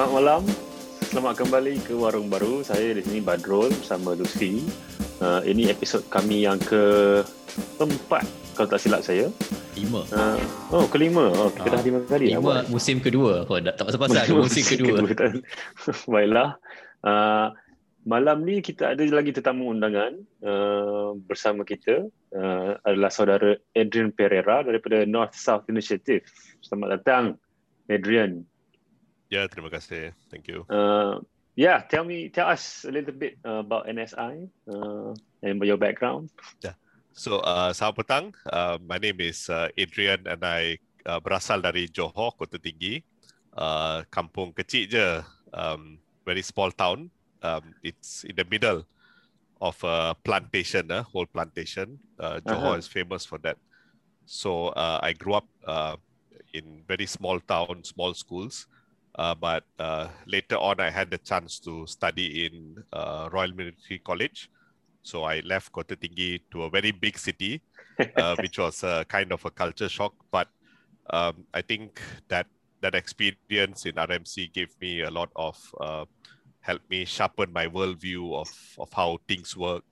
Selamat malam. Selamat kembali ke Warung Baru. Saya di sini Badrul bersama Lucy. Uh, ini episod kami yang ke empat kalau tak silap saya. Lima. Uh, oh, kelima. Oh, kita Ah, dah lima kali. Lima buat. musim kedua. Oh, tak pasal-pasal ada musim kedua. Baiklah. Uh, malam ni kita ada lagi tetamu undangan uh, bersama kita uh, adalah saudara Adrian Pereira daripada North South Initiative. Selamat datang, Adrian. Ya, terima kasih. Thank you. Uh, yeah, tell me, tell us a little bit uh, about NSI uh, and your background. So, uh, selamat petang. Uh, my name is uh, Adrian and I uh, berasal dari Johor, Kota Tinggi. Uh, kampung kecil je, um, very small town. Um, it's in the middle of a plantation, a whole plantation. Uh, Johor Uh-huh. is famous for that. So, uh, I grew up uh, in very small town, small schools. Uh, but uh, later on, I had the chance to study in uh, Royal Military College. So I left Kota Tinggi to a very big city, uh, which was a kind of a culture shock. But um, I think that that experience in RMC gave me a lot of uh, helped me sharpen my worldview of of how things work,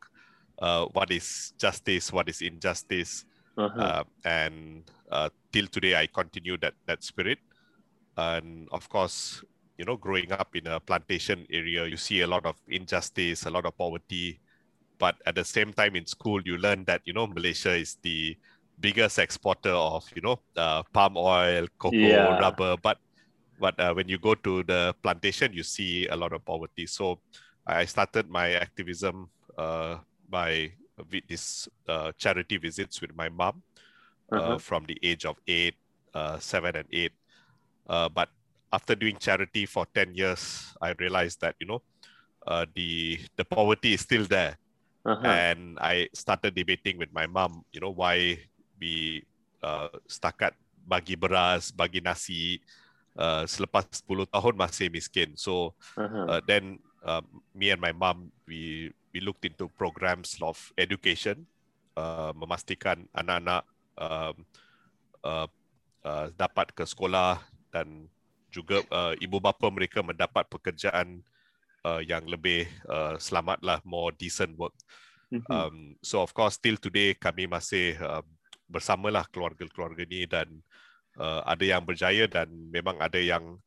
uh, what is justice, what is injustice, Uh-huh. uh, and uh, till today I continue that that spirit. And of course, you know, growing up in a plantation area, you see a lot of injustice, a lot of poverty. But at the same time, in school, you learn that you know Malaysia is the biggest exporter of you know uh, palm oil, cocoa, Yeah. rubber. But but uh, when you go to the plantation, you see a lot of poverty. So I started my activism uh, by with this uh, charity visits with my mom uh, Uh-huh. from the age of eight, uh, seven, and eight. Uh, but after doing charity for ten years, I realized that you know uh, the the poverty is still there, Uh-huh. and I started debating with my mom. You know why we uh, setakat bagi beras, bagi nasi. Uh, selepas 10 tahun masih miskin. So Uh-huh. uh, then uh, me and my mom we we looked into programs of education uh, memastikan anak-anak um, uh, uh, dapat ke sekolah dan juga uh, ibu bapa mereka mendapat pekerjaan uh, yang lebih uh, selamatlah more decent work Mhm. um, so of course till today kami masih uh, bersamalah keluarga-keluarga ni dan uh, ada yang berjaya dan memang ada yang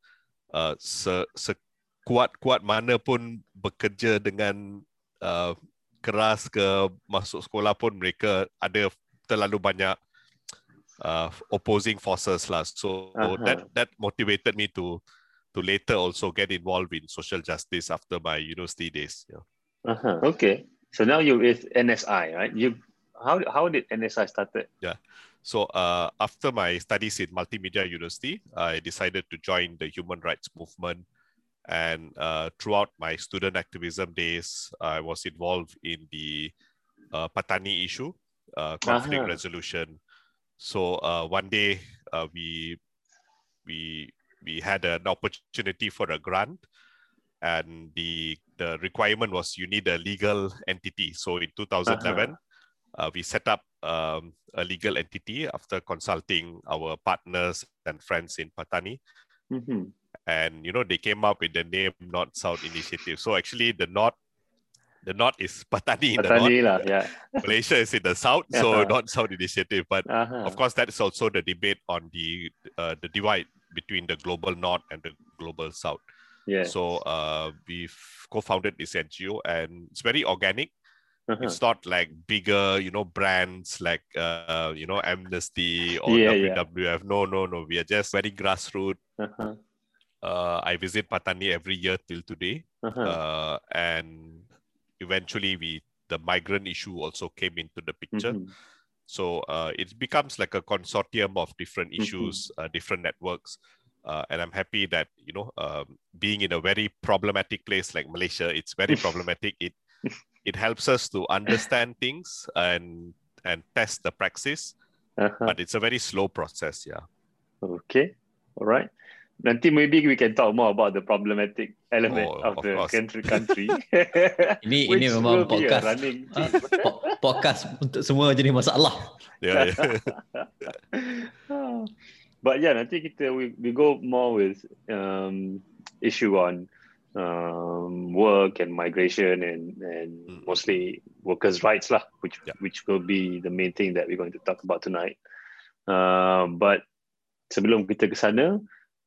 uh, se, sekuat-kuat mana pun bekerja dengan uh, keras ke masuk sekolah pun mereka ada terlalu banyak uh, opposing forces lah so Aha. that that motivated me to to later also get involved in social justice after my university days yeah. Uh-huh. Okay. So now you're with NSI, right? You how how did NSI started? Yeah. So uh, after my studies in Multimedia University, I decided to join the human rights movement. And uh, throughout my student activism days, I was involved in the uh, Patani issue, uh, conflict Aha. resolution. So uh, one day uh, we we we had an opportunity for a grant, and the the requirement was you need a legal entity. So in 2011, uh, we set up um, a legal entity after consulting our partners and friends in Patani. Mm-hmm. And you know they came up with the name North South Initiative. So actually the North, the North is Patani. in the north. Patani lah, yeah. Malaysia is in the south, so Yeah. North South Initiative. But Uh-huh. of course, that is also the debate on the uh, the divide between the global North and the global South. yeah. So uh, we've co-founded this NGO, and it's very organic Uh-huh. it's not like bigger you know brands like uh you know amnesty or Yeah, yeah. wwf no no no we are just very grassroots Uh-huh. uh i visit patani every year till today Uh-huh. uh and eventually we the migrant issue also came into the picture Mhm. so uh it becomes like a consortium of different Mhm. issues uh, different networks uh, and i'm happy that you know um, being in a very problematic place like malaysia it's very problematic it it helps us to understand things and and test the praxis Uh-huh. but it's a very slow process yeah Okay. All right. Nanti maybe we can talk more about the problematic element Oh, of, of the course. country country. Ini- ini memang podcast. running po- podcast untuk semua jenis masalah. yeah, yeah. but yeah, nanti kita we, we go more with um, issue on um, work and migration and and Mm. mostly workers' rights lah, which Yeah. which will be the main thing that we're going to talk about tonight. Uh, but sebelum kita ke sana,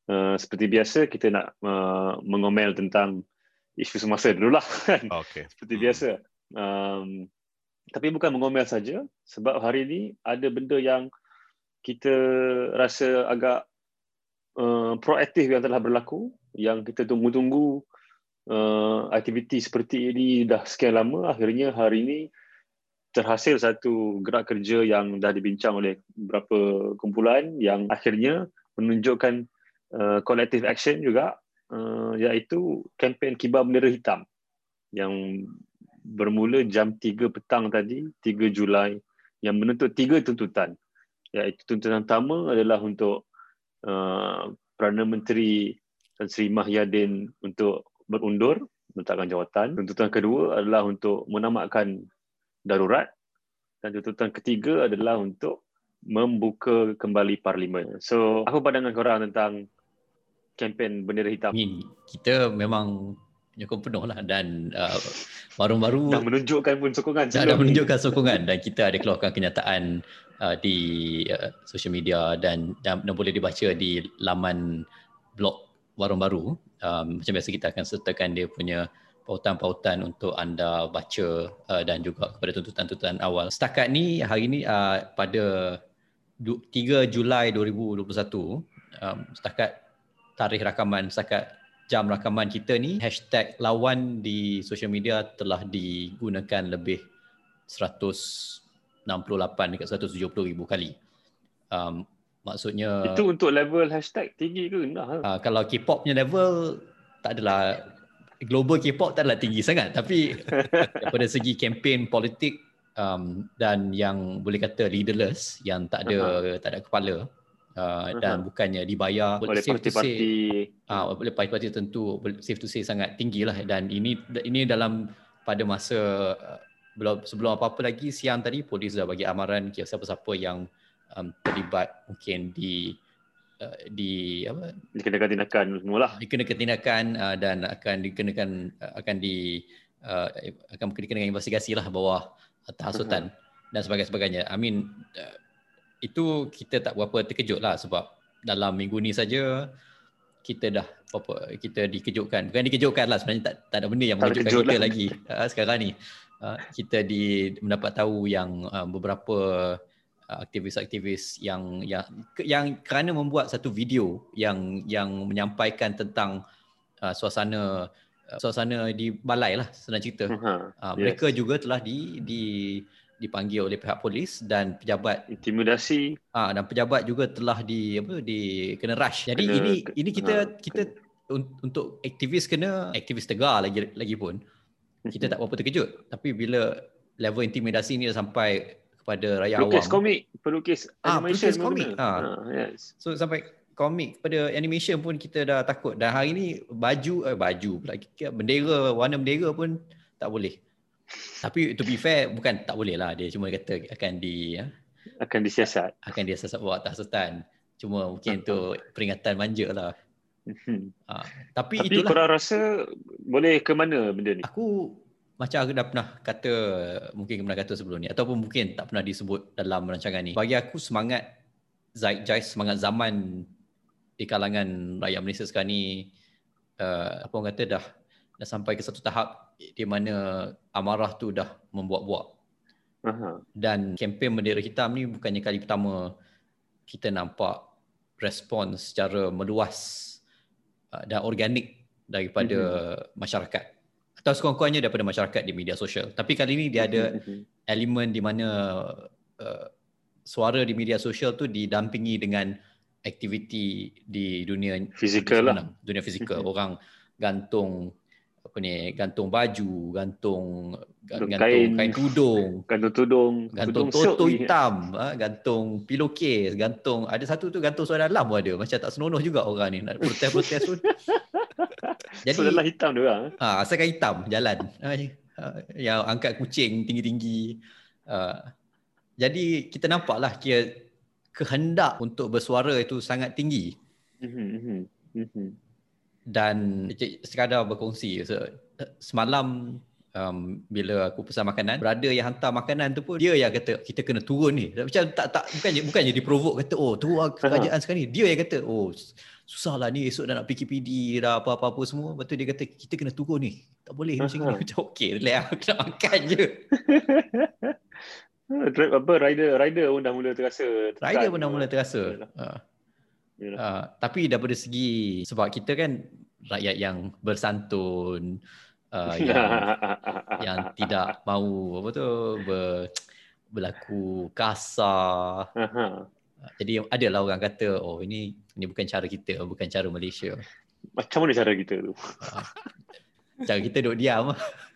uh, seperti biasa kita nak uh, mengomel tentang isu semasa dulu lah kan. Okay. Seperti Mm. biasa. Um, tapi bukan mengomel saja sebab hari ini ada benda yang kita rasa agak uh, proaktif yang telah berlaku yang kita tunggu-tunggu uh, aktiviti seperti ini dah sekian lama akhirnya hari ini terhasil satu gerak kerja yang dah dibincang oleh beberapa kumpulan yang akhirnya menunjukkan uh, collective action juga uh, iaitu kempen kibar bendera hitam yang bermula jam 3 petang tadi 3 Julai yang menuntut tiga tuntutan iaitu tuntutan pertama adalah untuk uh, Perdana Menteri Tan Sri Mahyadin untuk berundur meletakkan jawatan. Tuntutan kedua adalah untuk menamatkan darurat dan tuntutan ketiga adalah untuk membuka kembali parlimen. So, apa pandangan korang tentang kempen bendera hitam? Ini kita memang menyokong penuh lah dan uh, baru-baru Dah menunjukkan pun sokongan dah, dah menunjukkan sokongan dan kita ada keluarkan kenyataan uh, di uh, social media dan, dan dan boleh dibaca di laman blog Warung Baru. Um, macam biasa kita akan sertakan dia punya pautan-pautan untuk anda baca uh, dan juga kepada tuntutan-tuntutan awal. Setakat ni hari ni uh, pada du- 3 Julai 2021 um, setakat tarikh rakaman setakat jam rakaman kita ni hashtag lawan di social media telah digunakan lebih 168 dekat 170 ribu kali. Um, maksudnya Itu untuk level hashtag tinggi ke rendah? uh, kalau K-pop punya level tak adalah global K-pop tak adalah tinggi sangat tapi daripada segi kempen politik um, dan yang boleh kata leaderless yang tak ada tak ada kepala uh, dan bukannya dibayar oleh parti-parti. Ah, oleh parti-parti tentu safe to say sangat tinggi lah. Dan ini ini dalam pada masa uh, belum sebelum apa-apa lagi siang tadi polis dah bagi amaran ke siapa-siapa yang um, terlibat mungkin di uh, di apa? Dikenakan tindakan semualah. dikenakan tindakan uh, dan akan dikenakan uh, akan di uh, akan dikenakan investigasi lah bawah uh, tahasutan dan sebagainya sebagainya. I mean uh, itu kita tak berapa terkejut lah sebab dalam minggu ni saja kita dah apa kita dikejutkan bukan dikejutkan lah sebenarnya tak, tak ada benda yang Tak mengejutkan kita lah. lagi uh, sekarang ni uh, kita di mendapat tahu yang uh, beberapa uh, aktivis-aktivis yang yang yang kerana membuat satu video yang yang menyampaikan tentang uh, suasana uh, suasana di balai lah senang cerita. Uh, yes. mereka juga telah di di dipanggil oleh pihak polis dan pejabat intimidasi ah dan pejabat juga telah di apa di kena rush. Jadi Kena- ini ini kita ha, kita un- untuk aktivis kena aktivis tegar lagi lagi pun kita tak berapa terkejut tapi bila level intimidasi ni dah sampai kepada rakyat pelukis awam komik pelukis Ah, animation pelukis pun komik. kena. Ah. Ha, yes So sampai komik pada animation pun kita dah takut dan hari ni baju eh baju pula bendera warna bendera pun tak boleh. Tapi to be fair bukan tak boleh lah dia cuma kata akan di ya, akan disiasat akan dia sesat bawa atas sultan. Cuma mungkin tu peringatan manja lah. Hmm. Ha, tapi, tapi itulah korang rasa boleh ke mana benda ni aku macam aku dah pernah kata mungkin pernah kata sebelum ni ataupun mungkin tak pernah disebut dalam rancangan ni. Bagi aku semangat zeitgeist semangat zaman di kalangan rakyat Malaysia sekarang ni uh, apa orang kata dah dah sampai ke satu tahap di mana amarah tu dah membuat-buat Aha. dan kempen bendera hitam ni bukannya kali pertama kita nampak respons secara meluas uh, dan organik daripada mm-hmm. masyarakat atau sekurang-kurangnya daripada masyarakat di media sosial. Tapi kali ini dia ada Mhm. elemen di mana uh, suara di media sosial tu didampingi dengan aktiviti di dunia Fizikal lah. dunia fizikal. Mhm. Orang gantung apa ni, gantung baju, gantung Gantung gantung kain. kain tudung, gantung tudung gantung toto hitam, ha, gantung pillowcase, gantung ada satu tu gantung suara dalam pun ada. Macam tak senonoh juga orang ni nak protes-protes pun. Jadi so, dalam hitam dia orang eh? ha, asalkan hitam jalan. Ha, ha, yang angkat kucing tinggi-tinggi. Ha, jadi kita nampaklah kira kehendak untuk bersuara itu sangat tinggi. Mhm, mhm, mhm. Dan sekadar berkongsi so, semalam um, bila aku pesan makanan brother yang hantar makanan tu pun dia yang kata kita kena turun ni. Macam tak tak bukannya bukannya diprovok kata oh tu kerajaan sekarang ni. Dia yang kata oh susah lah ni esok dah nak PKPD dah apa-apa semua. Lepas tu dia kata kita kena turun ni. Tak boleh macam ni. Macam okey relax aku nak makan je. Apa rider rider pun dah mula terasa rider pun dah mula terasa uh. Uh, tapi daripada segi sebab kita kan rakyat yang bersantun uh, yang yang tidak mahu apa tu ber, berlaku kasar. Uh-huh. Jadi adalah orang kata oh ini ini bukan cara kita, bukan cara Malaysia. Macam mana cara kita tu? Uh, cara kita duduk diam.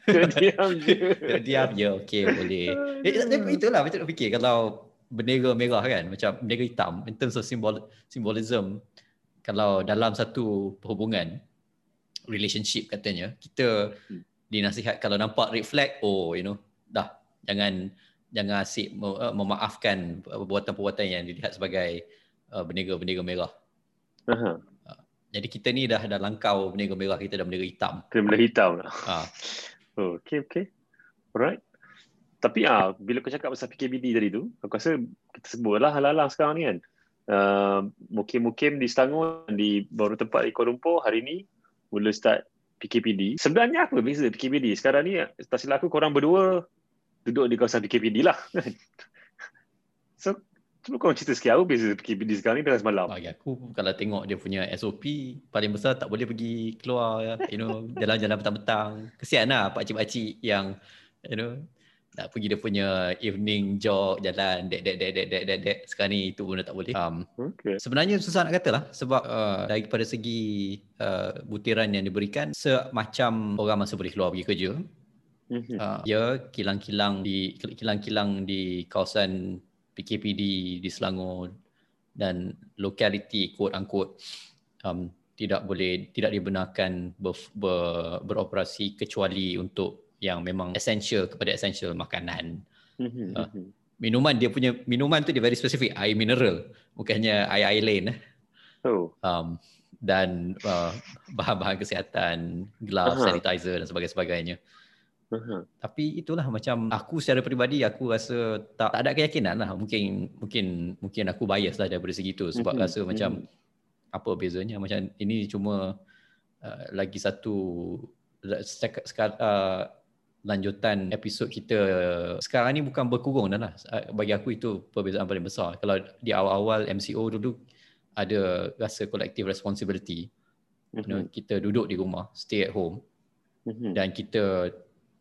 diam je. duduk diam je. Okey boleh. Eh, tapi itulah macam nak fikir kalau bendera merah kan macam bendera hitam in terms of symbol symbolism kalau dalam satu perhubungan relationship katanya kita hmm. dinasihat kalau nampak red flag oh you know dah jangan jangan asyik uh, memaafkan perbuatan-perbuatan yang dilihat sebagai uh, bendera-bendera merah. Uh-huh. Uh, jadi kita ni dah dah langkau bendera merah kita dah bendera hitam. Bendera hitam. Ha. Oh, okay okay. Alright. Tapi ah bila kau cakap pasal PKBD tadi tu, aku rasa kita sebutlah hal-hal sekarang ni kan. Uh, mukim-mukim di Selangor di baru tempat di Kuala Lumpur hari ni mula start PKPD. Sebenarnya apa beza PKPD? Sekarang ni tak silap aku korang berdua duduk di kawasan PKPD lah. so cuba kau cerita sikit apa beza PKPD sekarang ni dengan semalam? Bagi aku kalau tengok dia punya SOP paling besar tak boleh pergi keluar you know jalan-jalan petang-petang. Kesian lah pakcik-pakcik yang you know nak pergi dia punya evening jog jalan dek dek dek dek dek dek, dek. sekarang ni itu pun dah tak boleh um, okay. sebenarnya susah nak kata lah sebab uh, daripada segi uh, butiran yang diberikan semacam orang masih boleh keluar pergi kerja mm-hmm. uh, ya kilang-kilang di kilang-kilang di kawasan PKPD di Selangor dan lokaliti quote unquote um, tidak boleh tidak dibenarkan ber, ber, beroperasi kecuali untuk yang memang essential kepada essential makanan. Uh, minuman dia punya minuman tu dia very specific air mineral bukannya air air lain. Eh. Oh. Um, dan uh, bahan-bahan kesihatan, glove, uh-huh. sanitizer dan sebagainya. Uh-huh. Tapi itulah macam aku secara peribadi aku rasa tak, tak ada keyakinan lah. Mungkin mungkin mungkin aku bias lah daripada segi tu sebab uh-huh. rasa macam uh-huh. apa bezanya macam ini cuma uh, lagi satu uh, lanjutan episod kita sekarang ni bukan berkurung dah lah bagi aku itu perbezaan paling besar kalau di awal-awal MCO dulu ada rasa collective responsibility mm-hmm. you know, mhm. kita duduk di rumah stay at home mm-hmm. dan kita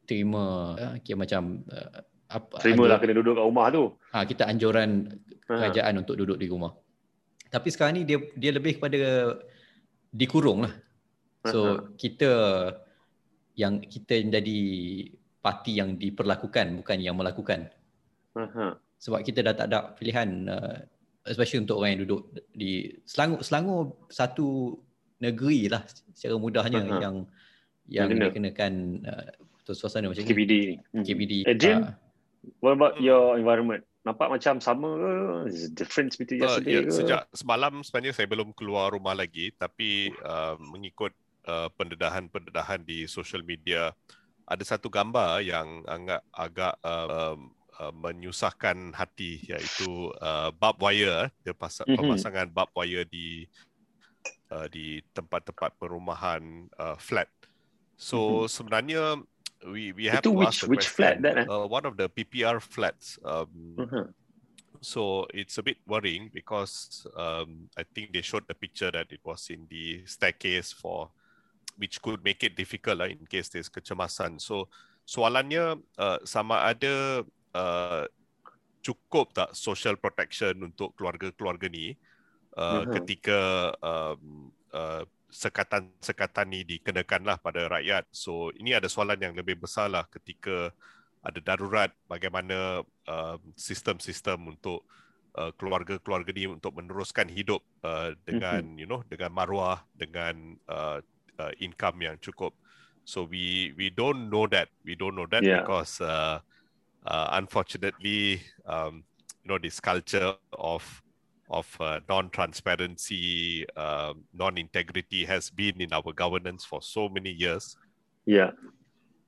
terima uh, kira macam uh, apa terima lah kena duduk kat rumah tu ha, kita anjuran kerajaan ha. untuk duduk di rumah tapi sekarang ni dia dia lebih kepada dikurung lah so uh-huh. kita yang kita jadi parti yang diperlakukan bukan yang melakukan. Uh-huh. Sebab kita dah tak ada pilihan uh, especially untuk orang yang duduk di Selangor Selangor satu negeri lah secara mudahnya uh-huh. yang yang dikenakan uh, suasana macam KBD ni. KBD. Adrian, uh, what about your environment? Nampak macam sama ke? Is difference between uh, yesterday yeah, ke? Sejak semalam sebenarnya saya belum keluar rumah lagi tapi uh, mengikut uh, pendedahan-pendedahan di social media ada satu gambar yang agak agak uh, uh, menyusahkan hati iaitu uh, barbed wire dia pasang, mm-hmm. pemasangan barbed wire di uh, di tempat-tempat perumahan uh, flat so mm-hmm. sebenarnya we we have Itu to which, ask which question, flat that uh, one of the PPR flats um, mm-hmm. so it's a bit worrying because um, I think they showed the picture that it was in the staircase for which could make it difficult lah in case there's kecemasan. So soalannya uh, sama ada uh, cukup tak social protection untuk keluarga-keluarga ni uh, uh-huh. ketika um, uh, sekatan-sekatan ni dikenakanlah pada rakyat. So ini ada soalan yang lebih besar lah ketika ada darurat bagaimana uh, sistem-sistem untuk uh, keluarga-keluarga ni untuk meneruskan hidup uh, dengan uh-huh. you know dengan maruah dengan uh, uh, income yang cukup. So we we don't know that. We don't know that yeah. because uh, uh, unfortunately, um, you know, this culture of of uh, non-transparency, uh, non-integrity has been in our governance for so many years. Yeah.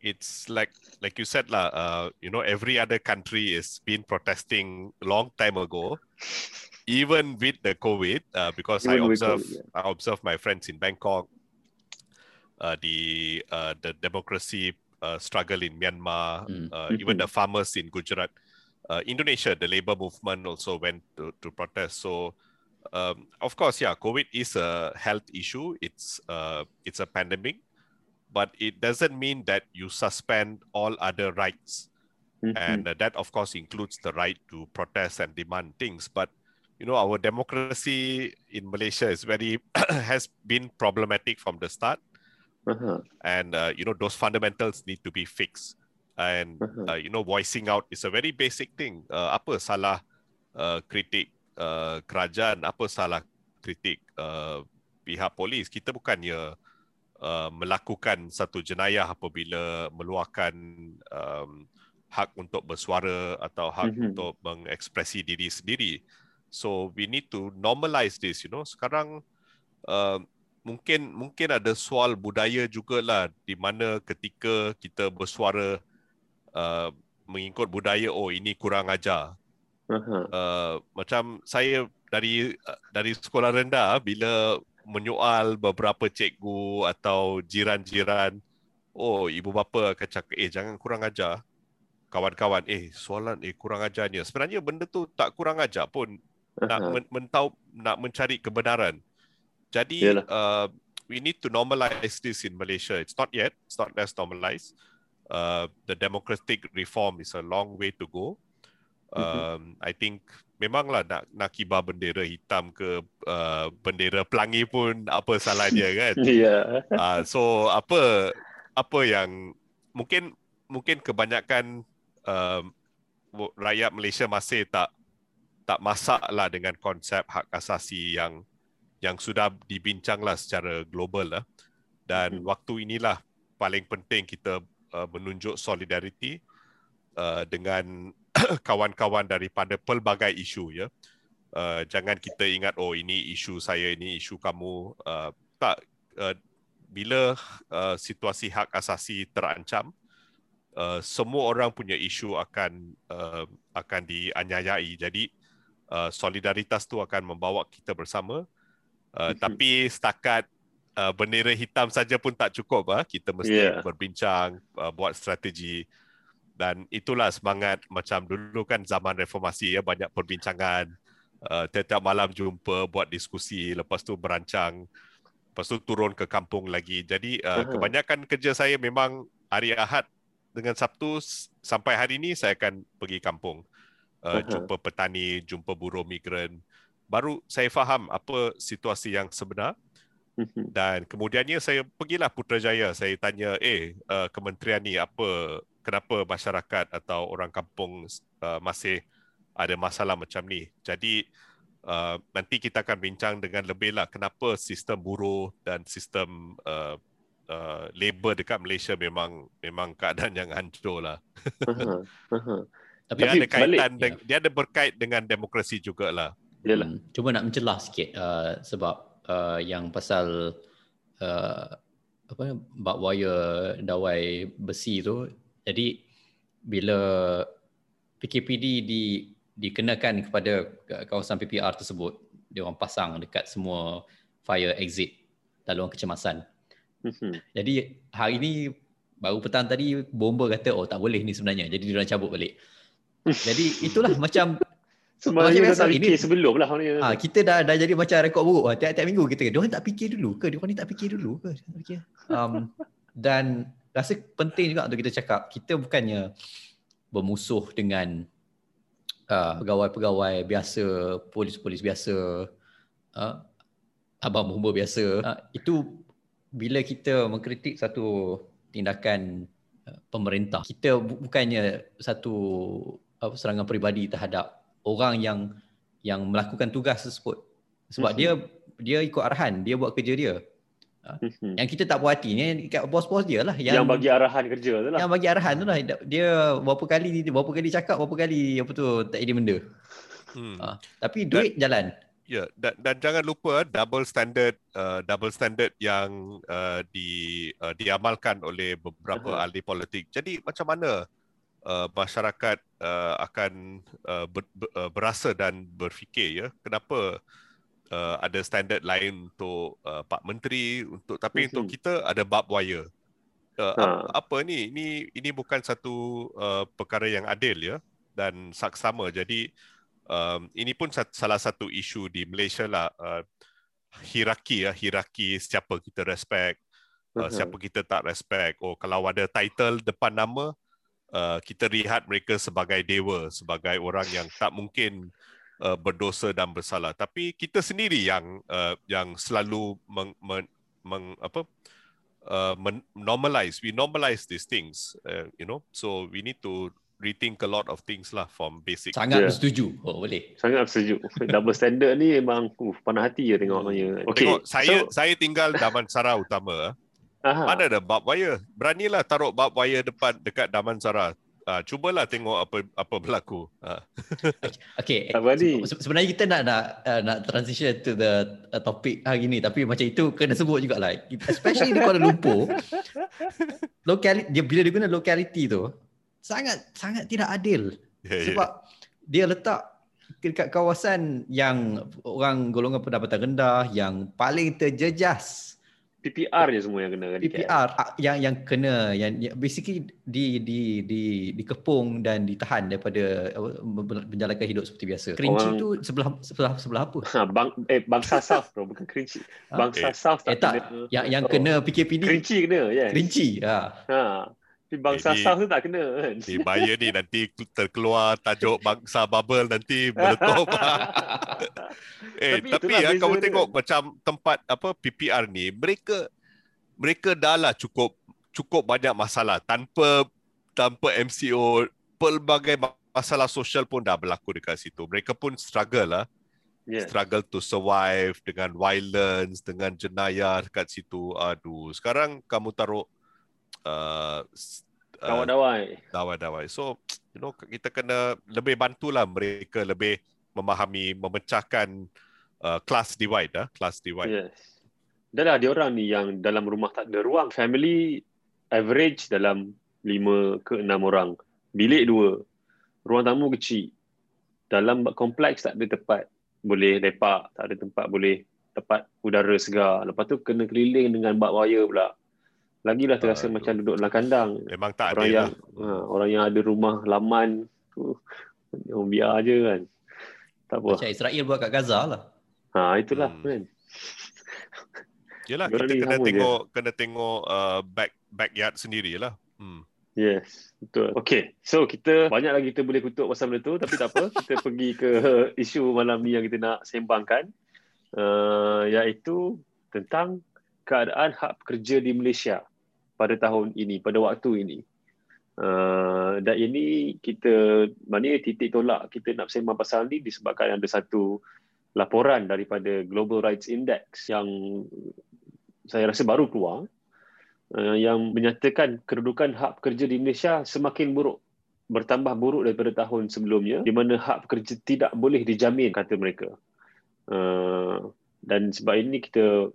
It's like like you said lah. Uh, you know, every other country is been protesting long time ago, even with the COVID. Uh, because I Even with observe COVID, I observe my friends in Bangkok. Uh, the uh, the democracy uh, struggle in Myanmar, Mm. uh, even the farmers in Gujarat, uh, Indonesia, the labor movement also went to, to protest. So, um, of course, yeah, COVID is a health issue. It's uh, it's a pandemic, but it doesn't mean that you suspend all other rights, Mhm. and uh, that of course includes the right to protest and demand things. But you know, our democracy in Malaysia is very has been problematic from the start Uh-huh. and uh, you know those fundamentals need to be fixed and Uh-huh. uh, you know voicing out is a very basic thing uh, apa salah uh, kritik uh, kerajaan apa salah kritik uh, pihak polis kita bukannya uh, melakukan satu jenayah apabila meluahkan um, hak untuk bersuara atau hak Mhm. untuk mengekspresi diri sendiri so we need to normalize this you know sekarang uh, mungkin mungkin ada soal budaya jugalah di mana ketika kita bersuara uh, mengikut budaya oh ini kurang ajar Uh-huh. uh, macam saya dari dari sekolah rendah bila menyoal beberapa cikgu atau jiran-jiran oh ibu bapa akan cakap eh jangan kurang ajar kawan-kawan eh soalan eh kurang ajarnya sebenarnya benda tu tak kurang ajar pun nak Uh-huh. men, mentau nak mencari kebenaran. Jadi Yalah. uh, we need to normalize this in Malaysia. It's not yet. It's not less normalized. Uh, the democratic reform is a long way to go. Um, I think memanglah nak nak kibar bendera hitam ke uh, bendera pelangi pun apa salahnya kan? Yeah. Uh, so apa apa yang mungkin mungkin kebanyakan um, rakyat Malaysia masih tak tak masak lah dengan konsep hak asasi yang yang sudah dibincanglah secara global lah. Dan Mhm. waktu inilah paling penting kita uh, menunjuk solidariti uh, dengan kawan-kawan daripada pelbagai isu ya. Uh, jangan kita ingat oh ini isu saya ini isu kamu uh, tak uh, bila uh, situasi hak asasi terancam uh, semua orang punya isu akan uh, akan dianyayai jadi uh, solidaritas tu akan membawa kita bersama uh, Mhm. tapi setakat uh, bendera hitam saja pun tak cukup ah kita mesti Yeah. berbincang uh, buat strategi dan itulah semangat macam dulu kan zaman reformasi ya banyak perbincangan uh, tiap-tiap malam jumpa buat diskusi lepas tu berancang lepas tu turun ke kampung lagi jadi uh, Aha. kebanyakan kerja saya memang hari Ahad dengan Sabtu sampai hari ini saya akan pergi kampung uh, Aha. jumpa petani jumpa buruh migran baru saya faham apa situasi yang sebenar Mhm. dan kemudiannya saya pergilah Putrajaya saya tanya eh uh, kementerian ni apa kenapa masyarakat atau orang kampung uh, masih ada masalah macam ni jadi uh, nanti kita akan bincang dengan lebih lah kenapa sistem buruh dan sistem uh, uh, labor dekat Malaysia memang memang keadaan yang hancur lah Uh-huh. Uh-huh. Tapi, dia Tapi ada kaitan balik, deng- dia ada berkait dengan demokrasi jugalah Yalah. Hmm, cuba nak mencelah sikit uh, sebab uh, yang pasal uh, apa bak wire dawai besi tu. Jadi bila PKPD di dikenakan kepada kawasan PPR tersebut dia orang pasang dekat semua fire exit laluan kecemasan. Mhm. jadi hari ni baru petang tadi bomba kata oh tak boleh ni sebenarnya. Jadi dia orang cabut balik. Jadi itulah macam Sebenarnya Macam dah biasa, tak ini- fikir sebelum lah ni. Ah, kita dah dah jadi macam rekod buruk lah. Tiap-tiap minggu kita dia orang tak fikir dulu ke? Dia orang ni tak fikir dulu ke? Fikir. Um, dan rasa penting juga untuk kita cakap kita bukannya bermusuh dengan uh, pegawai-pegawai biasa, polis-polis biasa, uh, abang bomba biasa. Uh, itu bila kita mengkritik satu tindakan uh, pemerintah, kita bu- bukannya satu apa serangan peribadi terhadap orang yang yang melakukan tugas tersebut. Sebab Mhm. dia dia ikut arahan, dia buat kerja dia. Mhm. Yang kita tak puas hati ni kat bos-bos dia lah Yang, bagi arahan kerja tu lah. yang bagi arahan tu lah dia berapa kali dia berapa kali cakap berapa kali apa tu tak jadi benda hmm. ha. tapi duit jalan Ya, dan, dan jangan lupa double standard uh, double standard yang uh, di uh, diamalkan oleh beberapa uh-huh. ahli politik. Jadi macam mana uh, masyarakat uh, akan uh, ber, ber, uh, berasa dan berfikir ya, kenapa uh, ada standard lain untuk uh, pak menteri untuk tapi uh-huh. untuk kita ada barbed wire. Uh, uh. Apa, apa ni? Ini ini bukan satu uh, perkara yang adil ya dan saksama. Jadi um, ini pun salah satu isu di Malaysia lah uh, hierarki ya hierarki siapa kita respect uh, siapa kita tak respect oh kalau ada title depan nama uh, kita lihat mereka sebagai dewa sebagai orang yang tak mungkin uh, berdosa dan bersalah tapi kita sendiri yang uh, yang selalu meng, meng, meng apa uh, normalize we normalize these things uh, you know so we need to rethink a lot of things lah from basic. Sangat yeah. setuju. Oh boleh. Sangat setuju. Double standard ni memang uh, panas hati je tengok hmm. Okay. Tengok, saya so, saya tinggal Damansara Utama. Aha. Mana ada bab wire? Beranilah taruh bab wire depan dekat Damansara. Uh, cubalah tengok apa apa berlaku. Uh. okay. Se- sebenarnya kita nak nak uh, nak transition to the uh, topic hari ni tapi macam itu kena sebut juga lah. Especially di Kuala Lumpur. locality dia bila dia guna locality tu sangat sangat tidak adil yeah, ya. sebab yeah. dia letak dekat kawasan yang orang golongan pendapatan rendah yang paling terjejas PPR je semua yang kena kan PPR yang yang kena yang, yang basically di di di dikepung dan ditahan daripada menjalankan hidup seperti biasa. Kerinci Orang... tu sebelah sebelah sebelah apa? Ha, bang eh bangsa South bro bukan Kerinci. Bangsa ha? South tak, eh, tak kena. Yang yang oh. kena PKPD. Kerinci kena yes. Kerinci ha. Ha. Tapi bangsa eh, South tu tak kena kan. Di bayar ni nanti terkeluar tajuk bangsa bubble nanti meletup. eh tapi, tapi ya kamu tengok dia. macam tempat apa PPR ni mereka mereka dah lah cukup cukup banyak masalah tanpa tanpa MCO pelbagai masalah sosial pun dah berlaku dekat situ. Mereka pun struggle lah. Yeah. Struggle to survive dengan violence, dengan jenayah dekat situ. Aduh, sekarang kamu taruh uh, dawai-dawai. Dawai-dawai. So, you know, kita kena lebih bantulah mereka lebih memahami, memecahkan uh, class divide, ah, class divide. Yes. Dan ada orang ni yang dalam rumah tak ada ruang. Family average dalam lima ke enam orang. Bilik dua. Ruang tamu kecil. Dalam kompleks tak ada tempat. Boleh lepak. Tak ada tempat boleh tempat udara segar. Lepas tu kena keliling dengan bak wire pula. Lagilah terasa uh, macam duduk dalam kandang. Memang tak orang ada yang, lah. Ha, orang yang ada rumah laman tu uh, biar aje kan. Tak apa. Macam Israel buat kat Gaza lah. Ha itulah hmm. kan. Yalah kita kena tengok je. kena tengok uh, back backyard sendirilah. Hmm. Yes, betul. Okay, so kita banyak lagi kita boleh kutuk pasal benda tu tapi tak apa. kita pergi ke isu malam ni yang kita nak sembangkan. Uh, iaitu tentang keadaan hak pekerja di Malaysia pada tahun ini, pada waktu ini. Uh, dan ini kita, mana titik tolak kita nak sembang pasal ni disebabkan ada satu laporan daripada Global Rights Index yang saya rasa baru keluar uh, yang menyatakan kedudukan hak pekerja di Malaysia semakin buruk bertambah buruk daripada tahun sebelumnya di mana hak pekerja tidak boleh dijamin kata mereka uh, dan sebab ini kita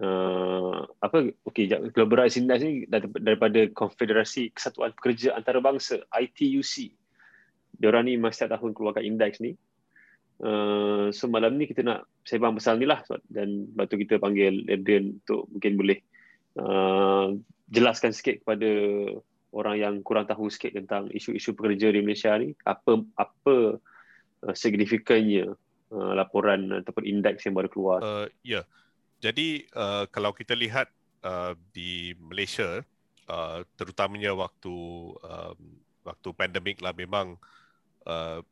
uh, apa okey global rights index ni daripada konfederasi kesatuan pekerja antarabangsa ITUC diorang ni masa tahun keluarkan indeks ni. Uh, so malam ni kita nak sembang pasal ni lah dan batu kita panggil Adrian untuk mungkin boleh uh, jelaskan sikit kepada orang yang kurang tahu sikit tentang isu-isu pekerja di Malaysia ni apa apa uh, signifikannya uh, laporan ataupun indeks yang baru keluar. Uh, ya. yeah. Jadi uh, kalau kita lihat uh, di Malaysia, uh, terutamanya waktu uh, waktu pandemik lah memang uh,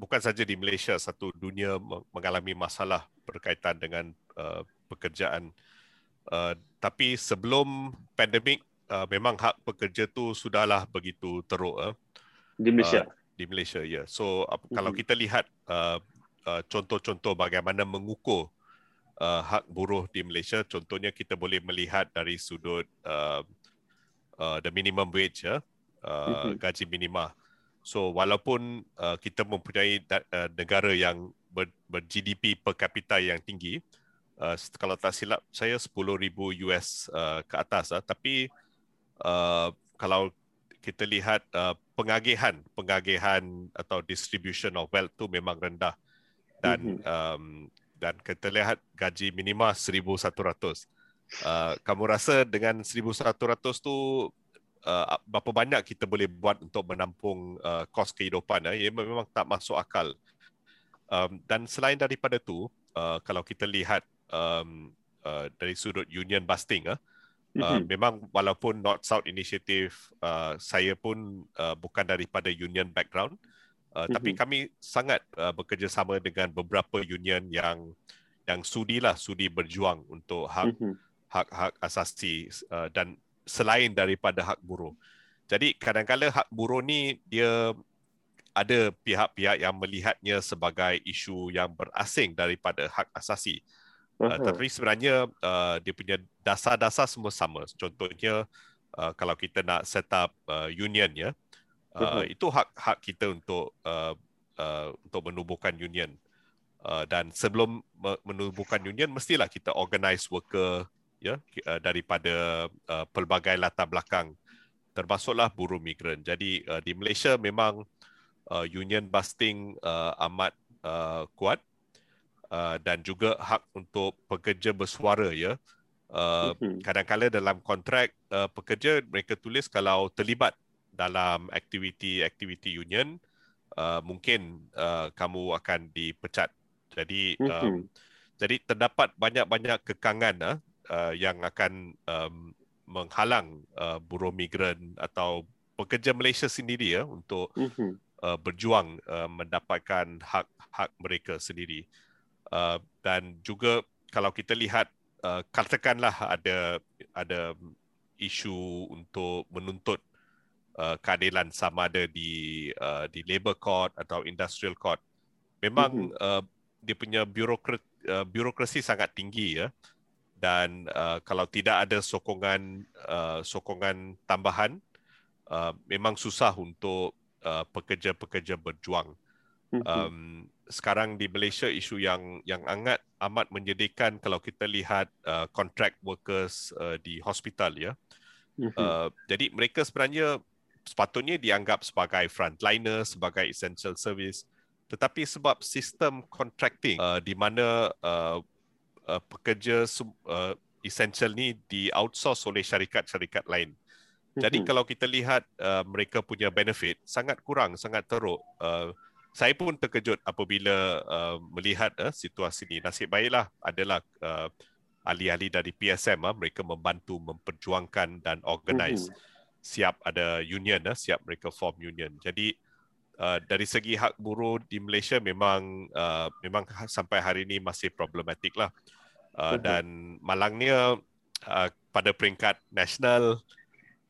bukan saja di Malaysia, satu dunia mengalami masalah berkaitan dengan uh, pekerjaan. Uh, tapi sebelum pandemik, uh, memang hak pekerja tu sudahlah begitu teruk. Uh, di Malaysia? Uh, di Malaysia, ya. Yeah. So uh, mm-hmm. kalau kita lihat uh, uh, contoh-contoh bagaimana mengukur uh, hak buruh di Malaysia contohnya kita boleh melihat dari sudut uh, uh, the minimum wage ya uh, gaji minima so walaupun uh, kita mempunyai da- uh, negara yang ber, ber-GDP per capita yang tinggi. Uh, kalau tak silap saya 10,000 US uh, ke atas uh, tapi uh, kalau kita lihat uh, pengagihan pengagihan atau distribution of wealth tu memang rendah dan mm-hmm. um, dan kita lihat gaji minima 1100 uh, kamu rasa dengan 1100 tu uh, berapa banyak kita boleh buat untuk menampung uh, kos kehidupan uh, ia memang tak masuk akal. Um, dan selain daripada tu uh, kalau kita lihat um, uh, dari sudut union busting uh, uh, memang walaupun North South Initiative uh, saya pun uh, bukan daripada union background uh, mm-hmm. tapi kami sangat uh, bekerjasama dengan beberapa union yang yang sudilah sudi berjuang untuk hak mm-hmm. hak-hak asasi uh, dan selain daripada hak buruh. Jadi kadang-kadang hak buruh ni dia ada pihak-pihak yang melihatnya sebagai isu yang berasing daripada hak asasi. Uh, tapi sebenarnya uh, dia punya dasar-dasar semua sama. Contohnya uh, kalau kita nak set up uh, union ya, uh, itu hak hak kita untuk uh, uh, untuk menubuhkan union. Uh, dan sebelum menubuhkan union mestilah kita organize worker ya uh, daripada uh, pelbagai latar belakang termasuklah buruh migran. Jadi uh, di Malaysia memang uh, union busting uh, amat uh, kuat uh, dan juga hak untuk pekerja bersuara ya. Uh, mm-hmm. Kadang-kadang dalam kontrak uh, pekerja mereka tulis kalau terlibat dalam aktiviti-aktiviti union uh, mungkin uh, kamu akan dipecat. Jadi mm-hmm. um, jadi terdapat banyak-banyak kekangan uh, uh, yang akan um, menghalang uh, buruh migran atau pekerja Malaysia sendiri ya untuk mm-hmm. uh, berjuang uh, mendapatkan hak-hak mereka sendiri. Uh, dan juga kalau kita lihat uh, katakanlah ada ada isu untuk menuntut uh, keadilan sama ada di uh, di labor court atau industrial court memang mm-hmm. uh, dia punya birokrat uh, birokrasi sangat tinggi ya dan uh, kalau tidak ada sokongan uh, sokongan tambahan uh, memang susah untuk uh, pekerja-pekerja berjuang mm-hmm. um, sekarang di Malaysia isu yang yang sangat amat menyedihkan kalau kita lihat uh, contract workers uh, di hospital ya. Mm-hmm. Uh, jadi mereka sebenarnya sepatutnya dianggap sebagai frontliner, sebagai essential service. Tetapi sebab sistem contracting uh, di mana uh, uh, pekerja uh, essential ni di outsource oleh syarikat-syarikat lain. Jadi mm-hmm. kalau kita lihat uh, mereka punya benefit sangat kurang, sangat teruk. Uh, saya pun terkejut apabila uh, melihat uh, situasi ini. Nasib baiklah adalah uh, ahli-ahli dari PSM uh, mereka membantu memperjuangkan dan organize mm-hmm. Siap ada union uh, siap mereka form union. Jadi uh, dari segi hak buruh di Malaysia memang uh, memang sampai hari ini masih problematik lah. Uh, dan malangnya uh, pada peringkat nasional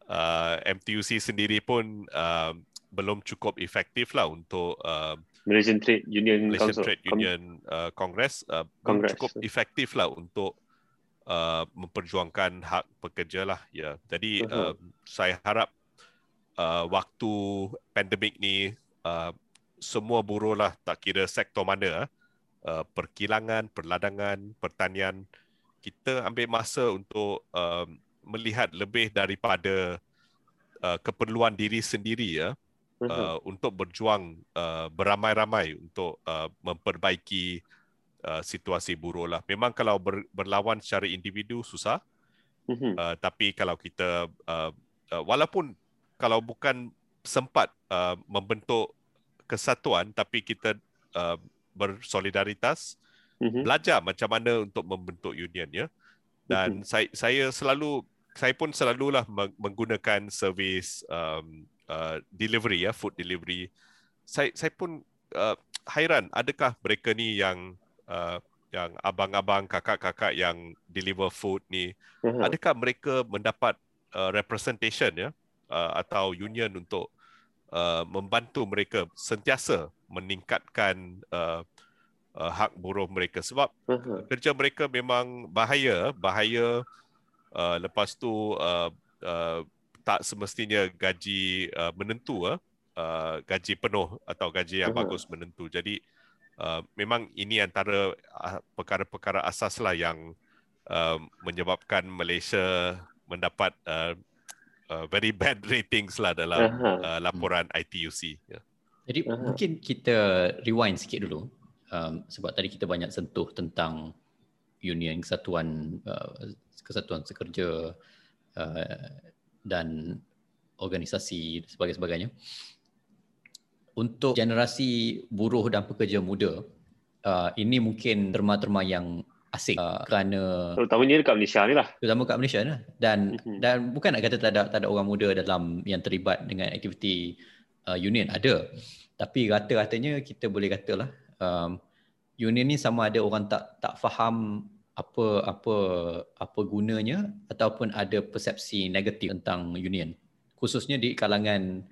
uh, MTUC sendiri pun uh, belum cukup efektif lah untuk uh, Malaysian Trade Union Malaysian Council. Trade Union uh, Congress, uh, Congress cukup efektif lah untuk uh, memperjuangkan hak pekerja lah ya. Jadi uh-huh. uh, saya harap uh, waktu pandemik ni uh, semua buruh lah tak kira sektor mana uh, perkilangan, perladangan, pertanian kita ambil masa untuk uh, melihat lebih daripada uh, keperluan diri sendiri ya uh, uh untuk berjuang uh, beramai-ramai untuk uh, memperbaiki uh, situasi buruh lah. Memang kalau ber, berlawan secara individu susah, uh-huh. uh, tapi kalau kita uh, uh, walaupun kalau bukan sempat uh, membentuk kesatuan, tapi kita uh, bersolidaritas, uh-huh. belajar macam mana untuk membentuk union ya. Dan uh-huh. saya saya selalu saya pun selalulah menggunakan servis um, uh, delivery ya food delivery saya saya pun uh, hairan adakah mereka ni yang uh, yang abang-abang kakak-kakak yang deliver food ni uh-huh. adakah mereka mendapat uh, representation ya uh, atau union untuk uh, membantu mereka sentiasa meningkatkan uh, uh, hak buruh mereka sebab uh-huh. kerja mereka memang bahaya bahaya uh, lepas tu uh, uh, tak semestinya gaji uh, menentu uh, uh, gaji penuh atau gaji yang uh-huh. bagus menentu. Jadi uh, memang ini antara uh, perkara-perkara asas lah yang uh, menyebabkan Malaysia mendapat uh, uh, very bad ratings lah dalam uh, laporan ITUC. Yeah. Jadi uh mungkin kita rewind sikit dulu um, sebab tadi kita banyak sentuh tentang union kesatuan uh, kesatuan sekerja uh, dan organisasi sebagainya sebagainya. Untuk generasi buruh dan pekerja muda, uh, ini mungkin terma-terma yang asing uh, kerana terutamanya dekat Malaysia ni lah. Terutama kat Malaysia lah. Dan mm-hmm. dan bukan nak kata tak ada tak ada orang muda dalam yang terlibat dengan aktiviti uh, union ada. Tapi rata-ratanya kita boleh katalah um, union ni sama ada orang tak tak faham apa apa apa gunanya ataupun ada persepsi negatif tentang union khususnya di kalangan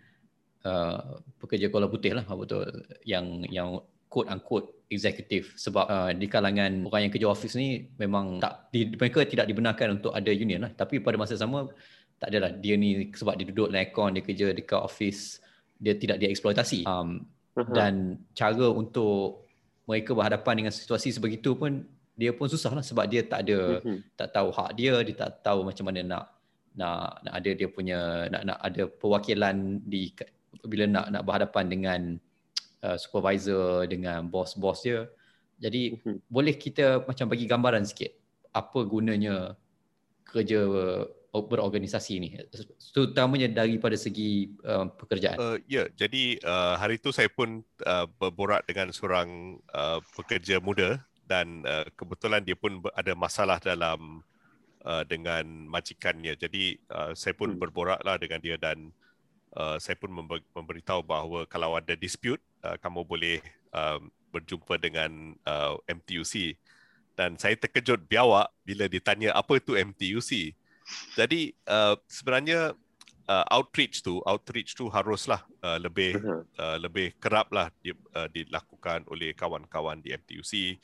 uh, pekerja Kuala Putih lah betul yang yang quote unquote eksekutif sebab uh, di kalangan orang yang kerja office ni memang tak di, mereka tidak dibenarkan untuk ada union lah tapi pada masa sama tak adalah dia ni sebab dia duduk dalam aircon dia kerja dekat office dia tidak dieksploitasi um, uh-huh. dan cara untuk mereka berhadapan dengan situasi sebegitu pun dia pun susah lah sebab dia tak ada uh-huh. tak tahu hak dia dia tak tahu macam mana nak nak nak ada dia punya nak nak ada perwakilan di bila nak nak berhadapan dengan uh, supervisor dengan bos-bos dia. Jadi uh-huh. boleh kita macam bagi gambaran sikit apa gunanya kerja berorganisasi ni terutamanya daripada segi uh, pekerjaan. Uh, ya, yeah, jadi uh, hari itu saya pun uh, berborak dengan seorang uh, pekerja muda dan uh, kebetulan dia pun ada masalah dalam uh, dengan majikannya. Jadi uh, saya pun hmm. berboraklah dengan dia dan uh, saya pun memberitahu bahawa kalau ada dispute uh, kamu boleh uh, berjumpa dengan uh, MTUC. Dan saya terkejut biawak bila ditanya apa itu MTUC. Jadi uh, sebenarnya uh, outreach tu outreach tu haruslah uh, lebih uh, lebih keraplah di, uh, dilakukan oleh kawan-kawan di MTUC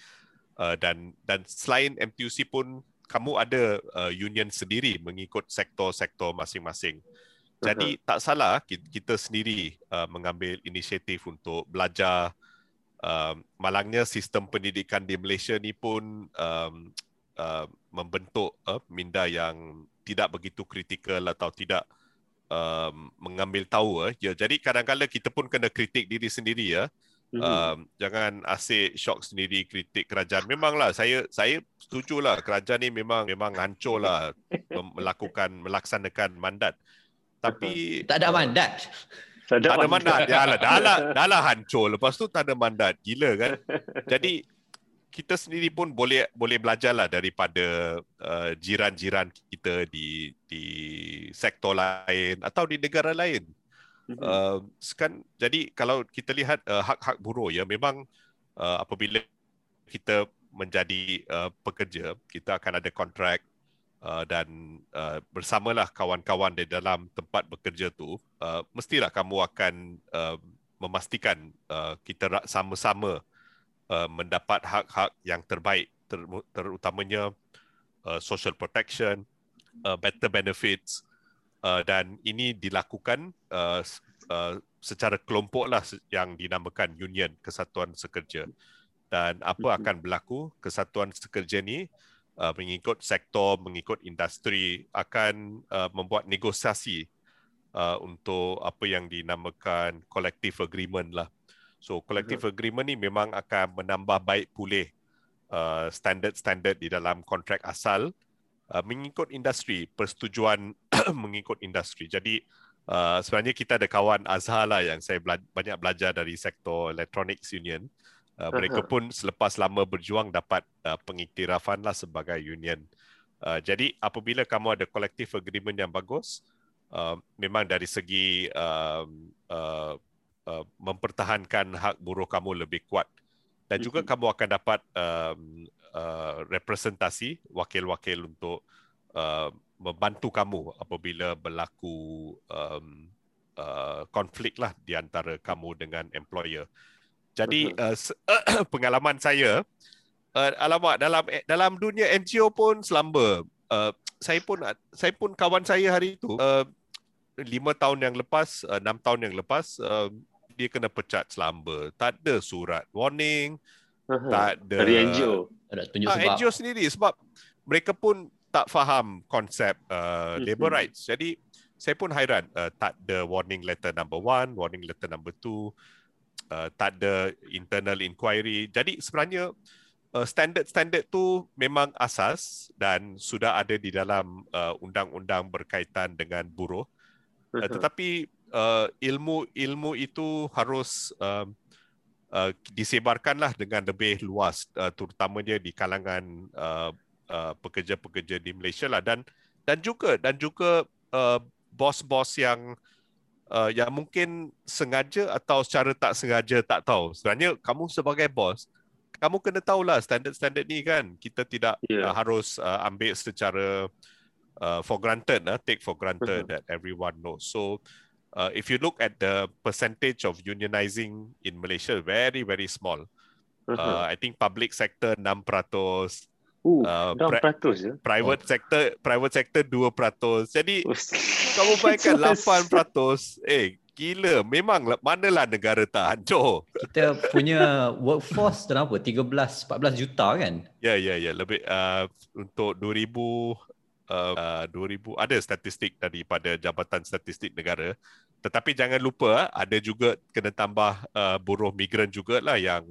uh, dan dan selain MTUC pun kamu ada uh, union sendiri mengikut sektor-sektor masing-masing. Jadi uh-huh. tak salah kita sendiri uh, mengambil inisiatif untuk belajar uh, malangnya sistem pendidikan di Malaysia ni pun um, uh, membentuk uh, minda yang tidak begitu kritikal atau tidak um, mengambil tahu uh. ya jadi kadang-kadang kita pun kena kritik diri sendiri ya Mm-hmm. Um, jangan asyik shock sendiri kritik kerajaan. Memanglah saya saya setujulah kerajaan ni memang memang hancurlah melakukan melaksanakan mandat. Tapi tak ada mandat. Tak ada, mandat. Ya lah, dah lah, dah lah hancur. Lepas tu tak ada mandat. Gila kan? Jadi kita sendiri pun boleh boleh belajarlah daripada uh, jiran-jiran kita di di sektor lain atau di negara lain. Uh, kan jadi kalau kita lihat uh, hak-hak buruh ya memang uh, apabila kita menjadi uh, pekerja kita akan ada kontrak uh, dan uh, bersamalah kawan-kawan di dalam tempat bekerja tu uh, mestilah kamu akan uh, memastikan uh, kita sama-sama uh, mendapat hak-hak yang terbaik ter- terutamanya uh, social protection uh, better benefits uh, dan ini dilakukan uh, uh, secara kelompok lah yang dinamakan union kesatuan sekerja dan apa mm-hmm. akan berlaku kesatuan sekerja ni uh, mengikut sektor mengikut industri akan uh, membuat negosiasi uh, untuk apa yang dinamakan collective agreement lah so collective mm-hmm. agreement ni memang akan menambah baik pulih uh, standard-standard di dalam kontrak asal uh, mengikut industri persetujuan mengikut industri. Jadi uh, sebenarnya kita ada kawan Azhar lah yang saya bela- banyak belajar dari sektor Electronics Union. Uh, mereka pun selepas lama berjuang dapat uh, pengiktirafan lah sebagai union. Uh, jadi apabila kamu ada collective agreement yang bagus, uh, memang dari segi uh, uh, uh, mempertahankan hak buruh kamu lebih kuat dan juga mm-hmm. kamu akan dapat um, uh, representasi wakil-wakil untuk uh, membantu kamu apabila berlaku um, uh, konflik lah di antara kamu dengan employer. Jadi uh, pengalaman saya, uh, alamak dalam dalam dunia NGO pun selamba. Uh, saya pun saya pun kawan saya hari itu uh, lima tahun yang lepas, uh, enam tahun yang lepas, uh, dia kena pecat selamba. Tak ada surat warning, tak ada Dari NGO. Tak tunjuk Ah, sebab. NGO sendiri sebab mereka pun tak faham konsep uh, Mhm. labor rights. Jadi saya pun hairan uh, tak ada warning letter number one, warning letter number two, uh, tak ada internal inquiry. Jadi sebenarnya uh, standard-standard tu memang asas dan sudah ada di dalam uh, undang-undang berkaitan dengan buruh. Uh, tetapi uh, ilmu-ilmu itu harus um, uh, disebarkanlah dengan lebih luas uh, terutamanya di kalangan uh, uh, pekerja-pekerja di Malaysia lah dan dan juga dan juga uh, bos-bos yang uh, yang mungkin sengaja atau secara tak sengaja tak tahu. Sebenarnya kamu sebagai bos kamu kena tahulah standard-standard ni kan. Kita tidak Ya. uh, harus uh, ambil secara uh, for granted, uh, take for granted Mhm. that everyone knows. So uh, if you look at the percentage of unionizing in Malaysia, very very small. Uh. I think public sector 6%, Uh, uh, dah pra- 400 je. private sector private sector 2%. Jadi Oh, kamu bayangkan Jelas. 8%. Eh, gila. Memang lah- manalah negara tak hancur. Kita punya workforce dalam apa? 13 14 juta kan? Ya, ya, ya. Lebih uh, untuk 2000 uh, uh, 2000 ada statistik daripada Jabatan Statistik Negara. Tetapi jangan lupa ada juga kena tambah uh, buruh migran jugalah yang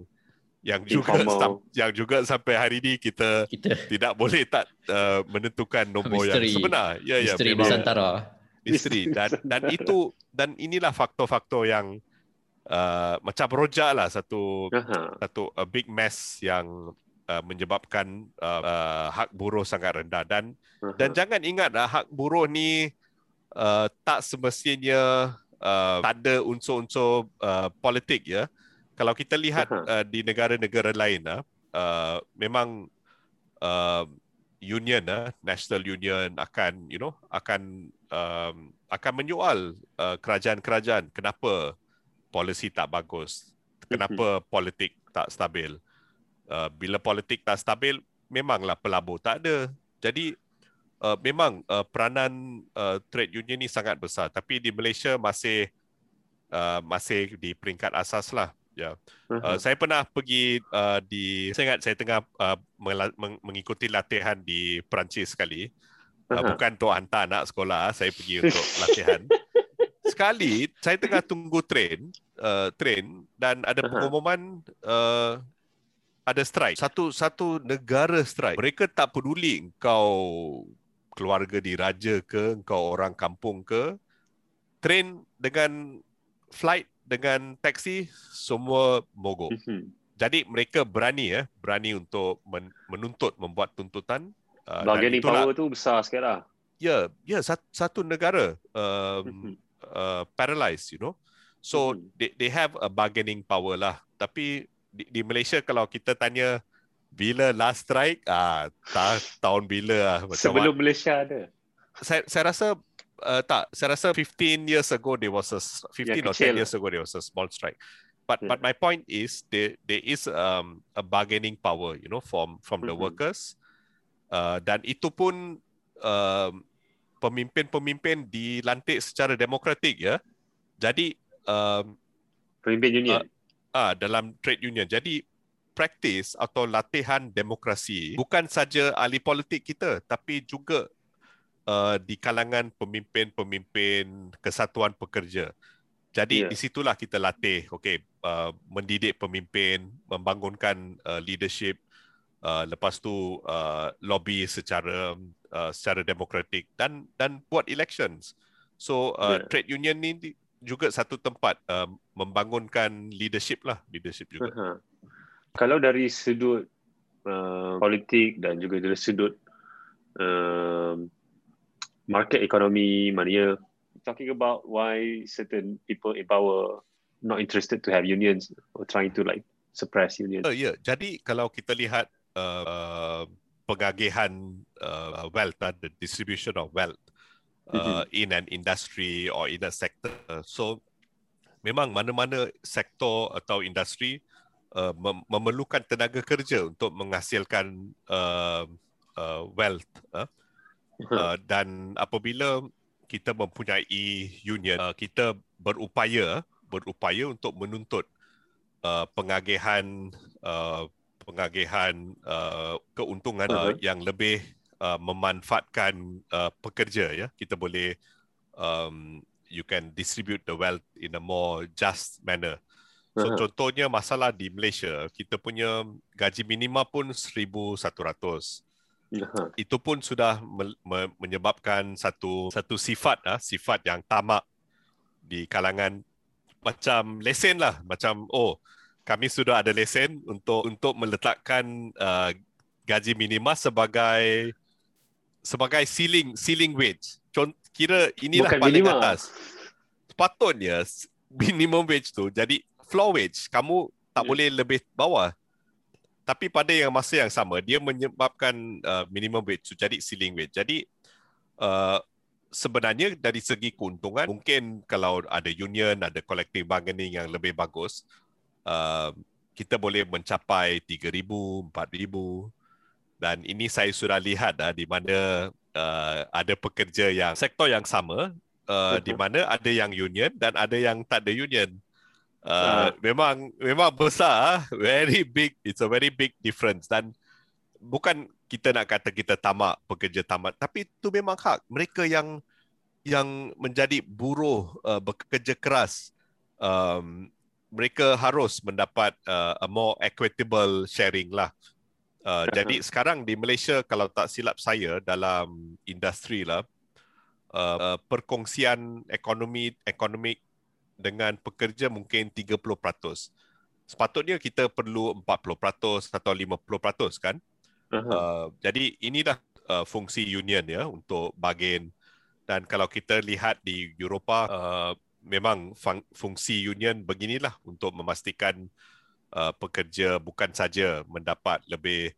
yang juga sam- yang juga sampai hari ini kita Kita tidak boleh tak uh, menentukan nombor Misteri. yang sebenar. Ya, ya. misteri memang Nusantara. Misteri dan dan itu dan inilah faktor-faktor yang uh, macam rojak lah satu Aha. satu a big mess yang uh, menyebabkan uh, uh, hak buruh sangat rendah dan Aha. dan jangan ingat uh, hak buruh ni uh, tak semestinya uh, tak ada unsur-unsur uh, politik ya. Kalau kita lihat Aha. uh, di negara-negara lain uh, uh, memang uh, union uh, national union akan you know akan um, akan menyoal uh, kerajaan-kerajaan kenapa polisi tak bagus? Kenapa politik tak stabil? Uh, bila politik tak stabil memanglah pelabur tak ada. Jadi uh, memang uh, peranan uh, trade union ni sangat besar. Tapi di Malaysia masih uh, masih di peringkat asas lah ya. Aha. Uh, saya pernah pergi uh, di saya ingat saya tengah uh, mengikuti latihan di Perancis sekali. Uh, Aha. bukan untuk hantar anak sekolah, saya pergi untuk latihan. Sekali saya tengah tunggu train, uh, train dan ada pengumuman uh, ada strike. Satu satu negara strike. Mereka tak peduli engkau keluarga diraja ke, engkau orang kampung ke. Train dengan flight dengan taksi semua mogok. Mhm. Jadi mereka berani ya, berani untuk men- menuntut, membuat tuntutan. Uh, Bargaining itulah- power tu besar sikit lah. Ya, ya satu, satu negara um, Mhm. uh, paralyzed, you know. So Mhm. they they have a bargaining power lah. Tapi di, di Malaysia kalau kita tanya bila last strike, ah tak tahun bila lah. Macam Sebelum Malaysia ada. saya saya rasa uh, tak saya rasa 15 years ago there was a s- 15 or 10 kecil years ago there was a small strike but Yeah. but my point is there there is um, a bargaining power you know from from the Mhm. workers uh, dan itu pun um, pemimpin-pemimpin dilantik secara demokratik ya jadi um, Pemimpin union. ah dalam trade union. Jadi praktis atau latihan demokrasi bukan saja ahli politik kita tapi juga uh, di kalangan pemimpin-pemimpin kesatuan pekerja. Jadi Ya. di situlah kita latih okey uh, mendidik pemimpin, membangunkan uh, leadership uh, lepas tu uh, lobby secara uh, secara demokratik dan dan buat elections. So uh, Ya. trade union ni juga satu tempat uh, membangunkan leadership lah, leadership juga. Aha. Kalau dari sudut uh, politik dan juga dari sudut um, market economy, maknanya talking about why certain people in power not interested to have unions or trying to like suppress unions. Uh, ya, jadi kalau kita lihat uh, pengagihan uh, wealth, uh, the distribution of wealth uh, in an industry or in a sector, so memang mana-mana sektor atau industri uh, mem- memerlukan tenaga kerja untuk menghasilkan uh, uh, wealth. Uh, uh, dan apabila kita mempunyai union, uh, kita berupaya berupaya untuk menuntut uh, pengagihan uh, pengagihan uh, keuntungan uh, yang lebih uh, memanfaatkan uh, pekerja ya. Kita boleh um, you can distribute the wealth in a more just manner. So uh-huh. contohnya masalah di Malaysia kita punya gaji minima pun 1100 uh-huh. itu pun sudah me- me- menyebabkan satu satu sifat ah sifat yang tamak di kalangan macam lesen lah. Macam oh kami sudah ada lesen untuk untuk meletakkan uh, gaji minima sebagai sebagai ceiling ceiling wage. Cont kira inilah Bukan paling minima. atas. Sepatutnya minimum wage tu jadi floor wage. Kamu tak yeah. boleh lebih bawah. Tapi pada yang masa yang sama dia menyebabkan uh, minimum wage tu jadi ceiling wage. Jadi uh, sebenarnya dari segi keuntungan mungkin kalau ada union, ada collective bargaining yang lebih bagus, uh, kita boleh mencapai 3,000, 4,000 dan ini saya sudah lihat uh, di mana uh, ada pekerja yang sektor yang sama uh, di mana ada yang union dan ada yang tak ada union. Uh, uh. memang memang besar very big it's a very big difference. Dan bukan kita nak kata kita tamak pekerja tamat tapi itu memang hak. Mereka yang yang menjadi buruh uh, bekerja keras um, mereka harus mendapat uh, a more equitable sharing lah. Uh, jadi sekarang di Malaysia kalau tak silap saya dalam industri lah uh, perkongsian ekonomi ekonomi dengan pekerja mungkin 30%. Sepatutnya kita perlu 40% atau 50% kan? Uh-huh. Uh, jadi inilah uh, fungsi union ya untuk bagian dan kalau kita lihat di Eropah uh, memang fung- fungsi union beginilah untuk memastikan uh, pekerja bukan saja mendapat lebih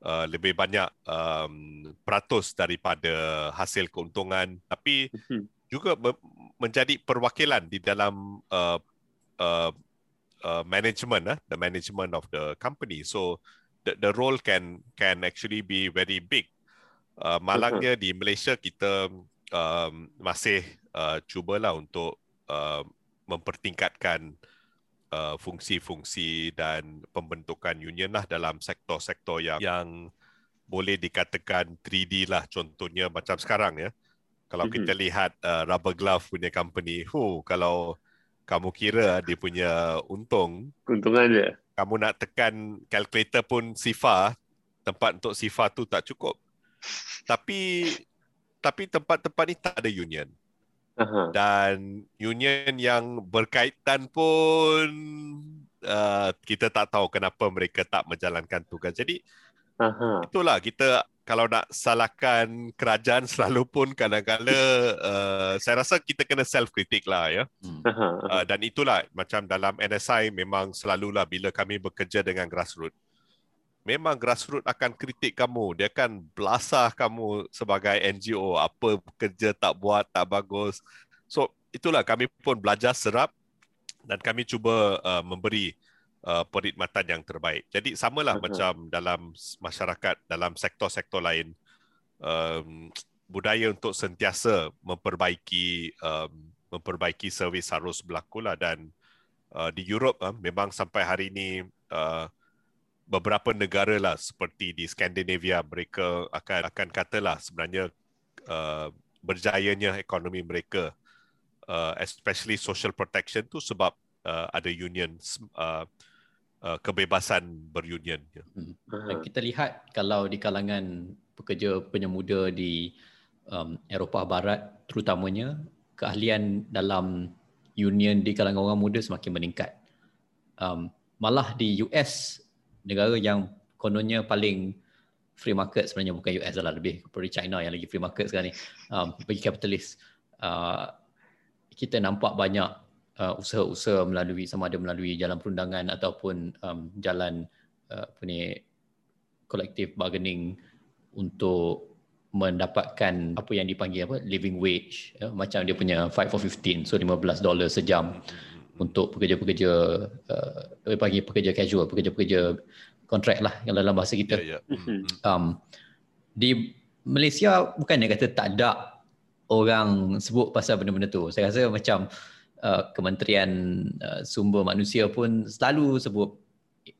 uh, lebih banyak um, peratus daripada hasil keuntungan tapi mhm. juga me- menjadi perwakilan di dalam uh, uh, uh, management uh, the management of the company. So the the role can can actually be very big. Uh, malangnya di Malaysia kita um, masih uh, cubalah untuk Uh, mempertingkatkan uh, fungsi-fungsi dan pembentukan union lah dalam sektor-sektor yang yang boleh dikatakan 3D lah contohnya macam sekarang ya. Kalau mm-hmm. kita lihat uh, rubber glove punya company, hu kalau kamu kira dia punya untung, keuntungan dia. Kamu nak tekan kalkulator pun SIFA, tempat untuk SIFA tu tak cukup. Tapi tapi tempat-tempat ni tak ada union. Uh-huh. Dan union yang berkaitan pun uh, kita tak tahu kenapa mereka tak menjalankan tugas. Jadi uh-huh. itulah kita kalau nak salahkan kerajaan selalu pun kadang-kadang uh, saya rasa kita kena self critic lah ya. Uh-huh. Uh, dan itulah macam dalam NSI memang selalulah bila kami bekerja dengan grassroots memang grassroots akan kritik kamu. Dia akan belasah kamu sebagai NGO. Apa kerja tak buat, tak bagus. So, itulah kami pun belajar serap dan kami cuba uh, memberi uh, perkhidmatan yang terbaik. Jadi, samalah uh-huh. macam dalam masyarakat, dalam sektor-sektor lain. Um, budaya untuk sentiasa memperbaiki um, memperbaiki servis harus berlaku lah dan uh, di Europe uh, memang sampai hari ini uh, beberapa negara lah seperti di Skandinavia mereka akan akan katalah sebenarnya uh, berjayanya ekonomi mereka uh, especially social protection tu sebab uh, ada union uh, uh, kebebasan berunion hmm. Dan kita lihat kalau di kalangan pekerja penyemuda di um, Eropah Barat terutamanya keahlian dalam union di kalangan orang muda semakin meningkat um, malah di US negara yang kononnya paling free market sebenarnya bukan US lah lebih seperti China yang lagi free market sekarang ni um, bagi kapitalis uh, kita nampak banyak uh, usaha-usaha melalui sama ada melalui jalan perundangan ataupun um, jalan uh, apa ni collective bargaining untuk mendapatkan apa yang dipanggil apa living wage ya? macam dia punya 5 for 15 so 15 dolar sejam untuk pekerja-pekerja uh, bagi pekerja casual, pekerja-pekerja kontrak lah yang dalam bahasa kita. Yeah, yeah. Mm-hmm. Um, di Malaysia bukan dia kata tak ada orang sebut pasal benda-benda tu. Saya rasa macam uh, Kementerian uh, Sumber Manusia pun selalu sebut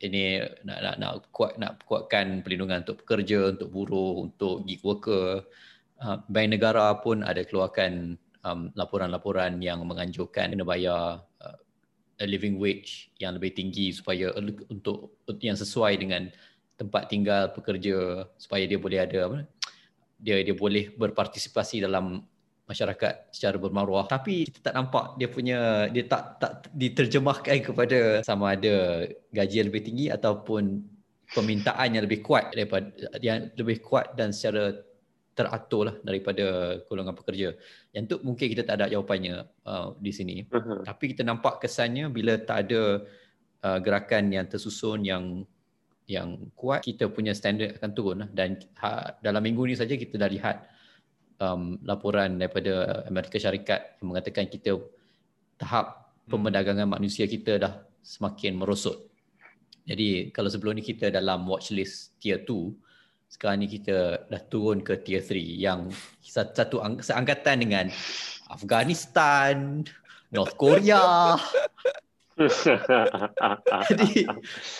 ini nak nak nak kuat nak kuatkan perlindungan untuk pekerja, untuk buruh, untuk gig worker. Uh, Bank negara pun ada keluarkan um, laporan-laporan yang menganjurkan kena bayar a living wage yang lebih tinggi supaya untuk yang sesuai dengan tempat tinggal pekerja supaya dia boleh ada apa dia dia boleh berpartisipasi dalam masyarakat secara bermaruah. Tapi kita tak nampak dia punya dia tak tak diterjemahkan kepada sama ada gaji yang lebih tinggi ataupun permintaan yang lebih kuat daripada yang lebih kuat dan secara teratur lah daripada golongan pekerja. Yang tu mungkin kita tak ada jawapannya uh, di sini. Uh-huh. Tapi kita nampak kesannya bila tak ada uh, gerakan yang tersusun yang yang kuat, kita punya standard akan turun lah. Dan ha, dalam minggu ni saja kita dah lihat um, laporan daripada Amerika Syarikat yang mengatakan kita tahap hmm. pemerdagangan manusia kita dah semakin merosot. Jadi kalau sebelum ni kita dalam watchlist tier 2, sekarang ni kita dah turun ke tier 3 yang satu seangkatan dengan Afghanistan, North Korea. jadi,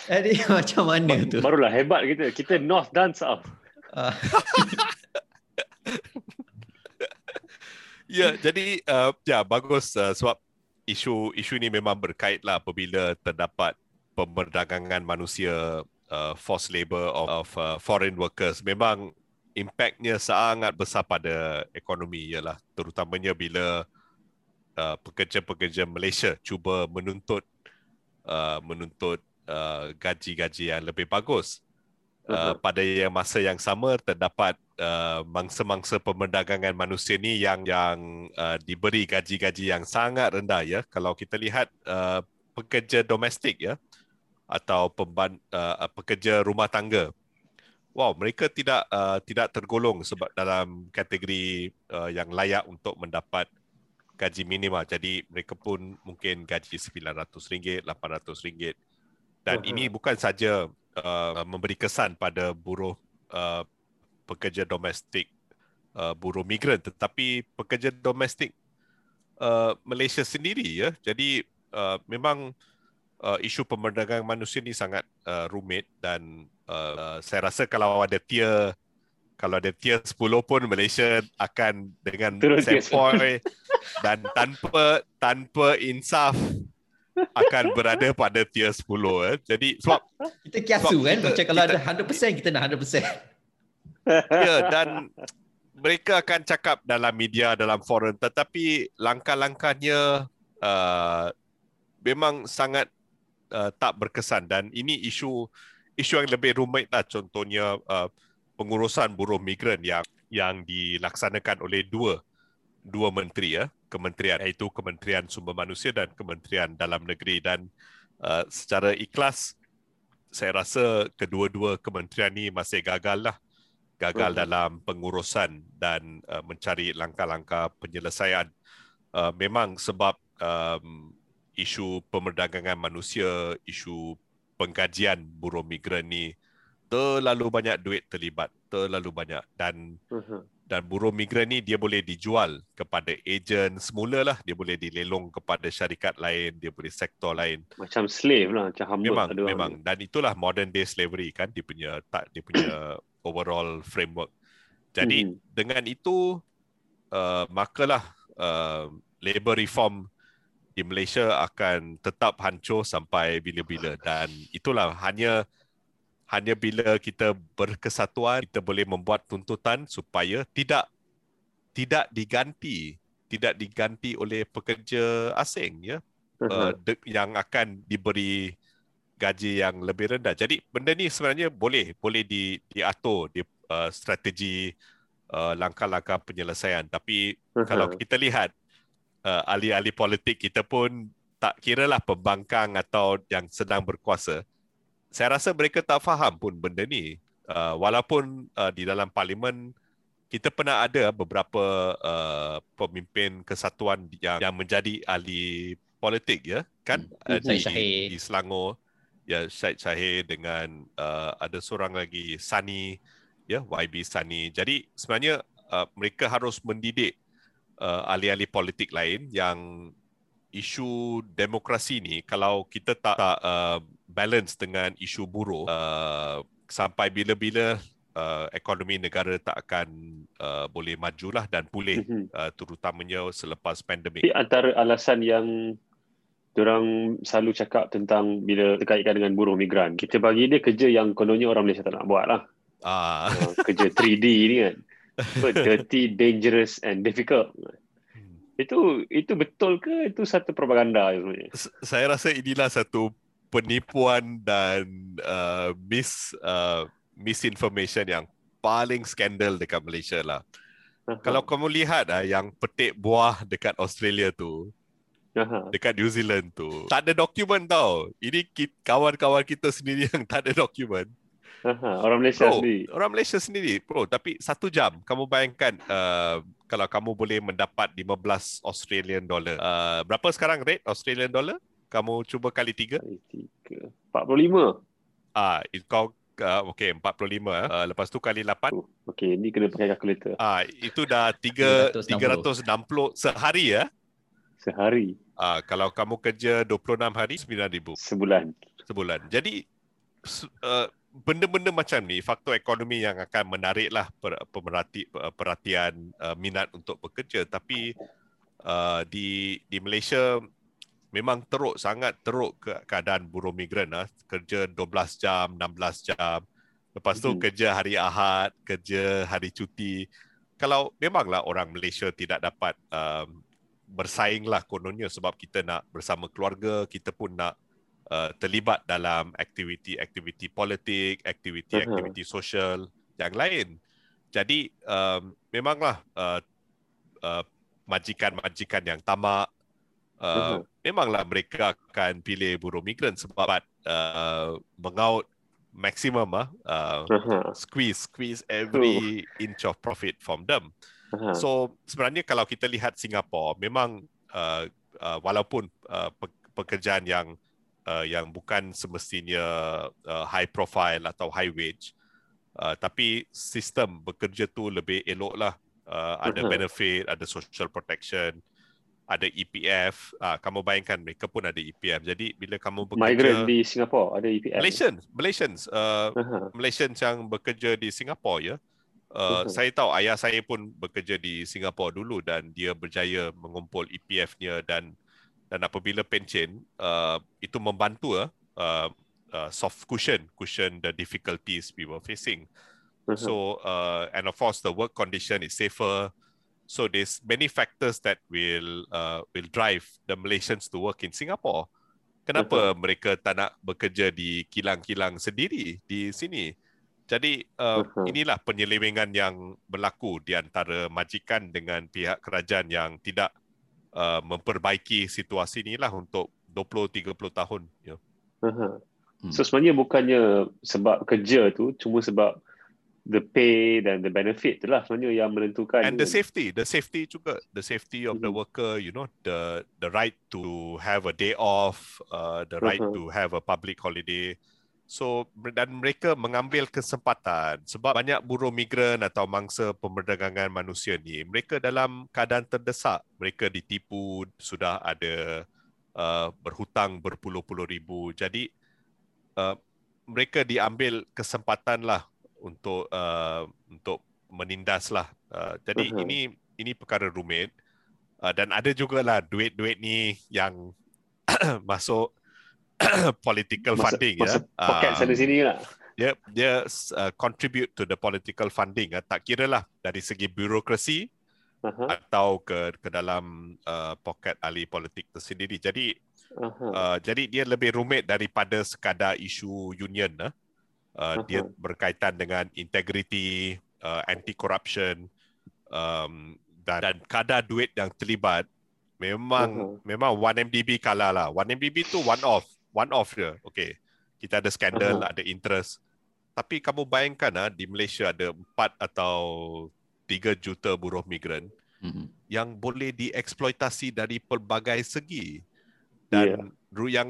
jadi macam mana tu? Barulah hebat kita. Kita North dan South. Ah. Ya, jadi uh, ya bagus uh, sebab isu isu ini memang berkait lah apabila terdapat pemerdagangan manusia uh, forced labor of, of uh, foreign workers. Memang impactnya sangat besar pada ekonomi ialah terutamanya bila uh, pekerja-pekerja Malaysia cuba menuntut uh, menuntut uh, gaji-gaji yang lebih bagus. Uh, pada yang masa yang sama terdapat uh, mangsa-mangsa pemerdagangan manusia ni yang yang uh, diberi gaji-gaji yang sangat rendah ya kalau kita lihat uh, pekerja domestik ya atau pemban, uh, pekerja rumah tangga. Wow mereka tidak uh, tidak tergolong sebab dalam kategori uh, yang layak untuk mendapat gaji minimal. Jadi mereka pun mungkin gaji RM900 RM800 dan uh-huh. ini bukan saja uh, memberi kesan pada buruh uh, pekerja domestik uh, buruh migran tetapi pekerja domestik uh, Malaysia sendiri ya. Jadi uh, memang uh, isu pemerdagangan manusia ni sangat uh, rumit dan uh, saya rasa kalau ada tier kalau ada tier 10 pun Malaysia akan dengan sempoi dan tanpa tanpa insaf akan berada pada tier 10 eh. Jadi sebab kita kiasu kan kita, macam kalau kita, ada 100% kita nak 100%. Ya dan mereka akan cakap dalam media dalam forum tetapi langkah-langkahnya uh, memang sangat uh, tak berkesan. Dan ini isu isu yang lebih rumit lah. Contohnya uh, pengurusan buruh migran yang yang dilaksanakan oleh dua dua menteri ya. Kementerian iaitu Kementerian Sumber Manusia dan Kementerian Dalam Negeri. Dan uh, secara ikhlas saya rasa kedua-dua kementerian ni masih gagal lah. Gagal uh-huh. dalam pengurusan dan uh, mencari langkah-langkah penyelesaian. Uh, memang sebab um, isu pemerdagangan manusia isu penggajian buruh migran ni terlalu banyak duit terlibat terlalu banyak. Dan uh-huh dan buruh migran ni dia boleh dijual kepada ejen semula lah dia boleh dilelong kepada syarikat lain dia boleh sektor lain. Macam slave lah macam hamba memang memang. orang. dan itulah modern day slavery kan dia punya tak dia punya overall framework. Jadi hmm. dengan itu uh, makalah uh, labor reform di Malaysia akan tetap hancur sampai bila-bila. Dan itulah hanya hanya bila kita berkesatuan kita boleh membuat tuntutan supaya tidak tidak diganti tidak diganti oleh pekerja asing ya. Uh, de, yang akan diberi gaji yang lebih rendah. Jadi benda ni sebenarnya boleh boleh di diatur di uh, strategi uh, langkah-langkah penyelesaian. Tapi uh-huh. kalau kita lihat uh, ahli-ahli politik kita pun tak kiralah pembangkang atau yang sedang berkuasa saya rasa mereka tak faham pun benda ni. Uh, walaupun uh, di dalam parlimen kita pernah ada beberapa uh, pemimpin kesatuan yang yang menjadi ahli politik ya kan hmm. uh, di, di, di Selangor ya Syed Syahir dengan uh, ada seorang lagi Sani ya YB Sani. Jadi sebenarnya uh, mereka harus mendidik uh, ahli-ahli politik lain yang isu demokrasi ni kalau kita tak, tak uh, balance dengan isu buruh uh, sampai bila-bila uh, ekonomi negara tak akan uh, boleh majulah dan pulih mm-hmm. uh, terutamanya selepas pandemik. Tapi antara alasan yang orang selalu cakap tentang bila terkaitkan dengan buruh migran, kita bagi dia kerja yang kononnya orang Malaysia tak nak buat lah. Ah. Uh, kerja 3D ni kan. dirty, dangerous and difficult. Hmm. Itu itu betul ke itu satu propaganda sebenarnya? Saya rasa inilah satu penipuan dan uh, mis uh, misinformation yang paling skandal dekat Malaysia lah. Uh-huh. Kalau kamu lihat ah yang petik buah dekat Australia tu, uh-huh. dekat New Zealand tu, tak ada dokumen tau. Ini kawan-kawan kita sendiri yang tak ada dokumen. Uh-huh. Orang Malaysia bro, sendiri. Orang Malaysia sendiri, bro. Tapi satu jam, kamu bayangkan uh, kalau kamu boleh mendapat 15 Australian dollar. Uh, berapa sekarang rate Australian dollar? Kamu cuba kali tiga. Kali tiga. 45. Ah, uh, kau uh, okay, 45. Uh, lepas tu kali 8. Uh, okay, ni kena pakai kalkulator. Ah, uh, itu dah 3, 360. 360 sehari ya? Sehari. Ah, uh, kalau kamu kerja 26 hari, 9,000. Sebulan. Sebulan. Jadi, uh, benda-benda macam ni faktor ekonomi yang akan menariklah per, pemerhati, perhatian uh, minat untuk bekerja. Tapi uh, di di Malaysia memang teruk sangat teruk ke keadaan buruh migran uh, kerja 12 jam 16 jam. Lepas tu hmm. kerja hari Ahad kerja hari cuti. Kalau memanglah orang Malaysia tidak dapat um, bersainglah kononnya sebab kita nak bersama keluarga kita pun nak uh, terlibat dalam aktiviti-aktiviti politik, aktiviti-aktiviti uh-huh. sosial yang lain. Jadi um, memanglah uh, uh, majikan-majikan yang tamak uh, uh-huh. memanglah mereka akan pilih buruh migran sebab uh, mengaut maksimum uh, uh-huh. squeeze squeeze every uh. inch of profit from them. Uh-huh. So sebenarnya kalau kita lihat Singapura memang uh, uh, walaupun uh, pekerjaan yang uh, yang bukan semestinya uh, high profile atau high wage uh, tapi sistem bekerja tu lebih elok lah uh, ada uh-huh. benefit ada social protection ada EPF uh, kamu bayangkan mereka pun ada EPF jadi bila kamu bekerja migrant di Singapore ada EPF Malaysians Malaysians uh, uh-huh. Malaysians yang bekerja di Singapore ya Uh, uh-huh. saya tahu ayah saya pun bekerja di Singapura dulu dan dia berjaya mengumpul EPF-nya dan dan apabila pencen uh, itu membantu uh, uh, uh, soft cushion cushion the difficulties we were facing. Uh-huh. so uh, and of course the work condition is safer. So there's many factors that will uh, will drive the Malaysians to work in Singapore. Kenapa uh-huh. mereka tak nak bekerja di kilang-kilang sendiri di sini? Jadi uh, inilah penyelewengan yang berlaku di antara majikan dengan pihak kerajaan yang tidak uh, memperbaiki situasi inilah untuk 20 30 tahun ya. Uh-huh. Hmm. So sebenarnya bukannya sebab kerja tu cuma sebab the pay dan the benefit itulah sebenarnya yang menentukan and the safety the safety juga the safety of mm-hmm. the worker you know the the right to have a day off uh, the right uh-huh. to have a public holiday So dan mereka mengambil kesempatan. Sebab banyak buruh migran atau mangsa pemerdagangan manusia ni mereka dalam keadaan terdesak. Mereka ditipu sudah ada uh, berhutang berpuluh-puluh ribu. Jadi uh, mereka diambil kesempatan lah untuk uh, untuk menindas lah. Uh, jadi uh-huh. ini ini perkara rumit. Uh, dan ada juga lah duit-duit ni yang masuk political masa, funding masa ya. Poket uh, sana sini lah. Dia dia uh, contribute to the political funding. Uh, tak kira lah dari segi birokrasi uh-huh. atau ke ke dalam uh, poket ahli politik tersendiri. Jadi uh-huh. uh, jadi dia lebih rumit daripada sekadar isu union. Uh. Uh, uh-huh. Dia berkaitan dengan integrity, uh, anti corruption um, dan, dan kadar duit yang terlibat memang uh-huh. memang 1MDB kalah lah. 1MDB tu one off one off je. Okay. Kita ada skandal, uh-huh. ada interest. Tapi kamu bayangkan ah di Malaysia ada 4 atau 3 juta buruh migran uh-huh. yang boleh dieksploitasi dari pelbagai segi. Dan yeah. yang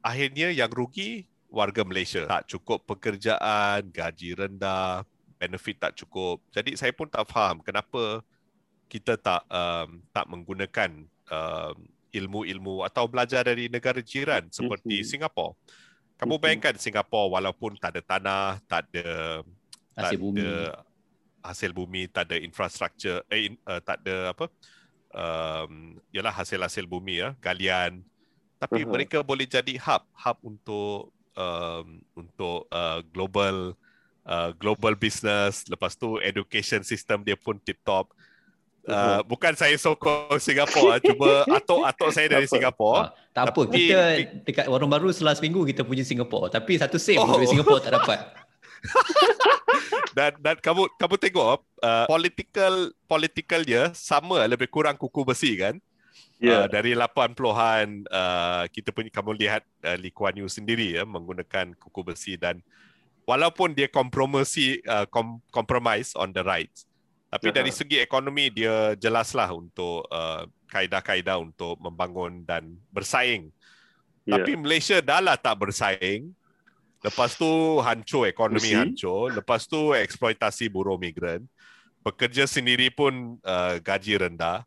akhirnya yang rugi warga Malaysia. Tak cukup pekerjaan, gaji rendah, benefit tak cukup. Jadi saya pun tak faham kenapa kita tak um, tak menggunakan um, ilmu-ilmu atau belajar dari negara jiran seperti Mhm. Singapura. Kamu Mhm. bayangkan Singapura walaupun tak ada tanah, tak ada Hasil tak bumi. ada hasil bumi, tak ada infrastruktur, eh, uh, tak ada apa, um, ialah hasil-hasil bumi ya, galian. Tapi Aha. mereka boleh jadi hub, hub untuk um, untuk uh, global uh, global business. Lepas tu education system dia pun tip top. Uh, bukan saya sokong Singapura, cuma atok-atok saya dari? Singapura. Ah, tak apa, Tapi- kita dekat Warung Baru setelah seminggu kita puji Singapura. Tapi satu save Oh. dari Singapura tak dapat. dan dan kamu kamu tengok uh, political political dia sama lebih kurang kuku besi kan Ya. uh, dari 80-an uh, kita punya kamu lihat uh, Lee Kuan Yew sendiri ya menggunakan kuku besi dan walaupun dia kompromisi uh, kom, compromise on the rights tapi Aha. dari segi ekonomi dia jelaslah untuk uh, kaedah-kaedah untuk membangun dan bersaing Ya. tapi Malaysia dah lah tak bersaing. Lepas tu hancur ekonomi Mesti. hancur. Lepas tu eksploitasi buruh migran. Pekerja sendiri pun uh, gaji rendah.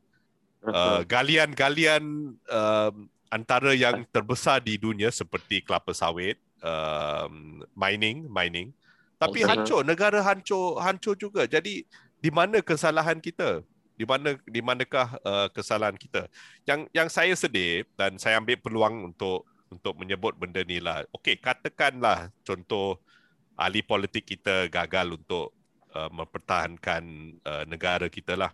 Uh, galian-galian um, antara yang terbesar di dunia seperti kelapa sawit, um, mining, mining. Tapi hancur, negara hancur, hancur juga. Jadi di mana kesalahan kita? Di mana di manakah uh, kesalahan kita? Yang yang saya sedih dan saya ambil peluang untuk untuk menyebut benda ni lah. Okey, katakanlah contoh ahli politik kita gagal untuk uh, mempertahankan uh, negara kita lah.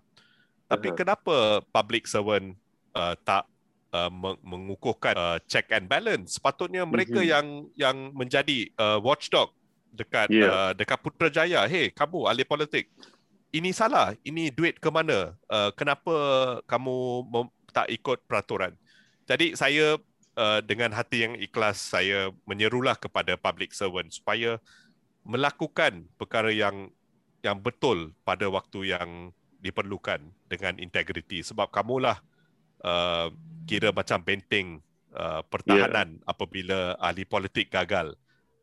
Tapi Aha. kenapa public servant uh, tak uh, meng- mengukuhkan uh, check and balance? Sepatutnya mereka Mhm. yang yang menjadi uh, watchdog dekat Ya. uh, dekat Putrajaya. Hey, kamu ahli politik. Ini salah. Ini duit ke mana? Uh, kenapa kamu mem- tak ikut peraturan? Jadi saya uh, dengan hati yang ikhlas saya menyerulah kepada public servant supaya melakukan perkara yang yang betul pada waktu yang diperlukan dengan integriti sebab kamulah uh, kira macam benteng uh, pertahanan yeah. apabila ahli politik gagal.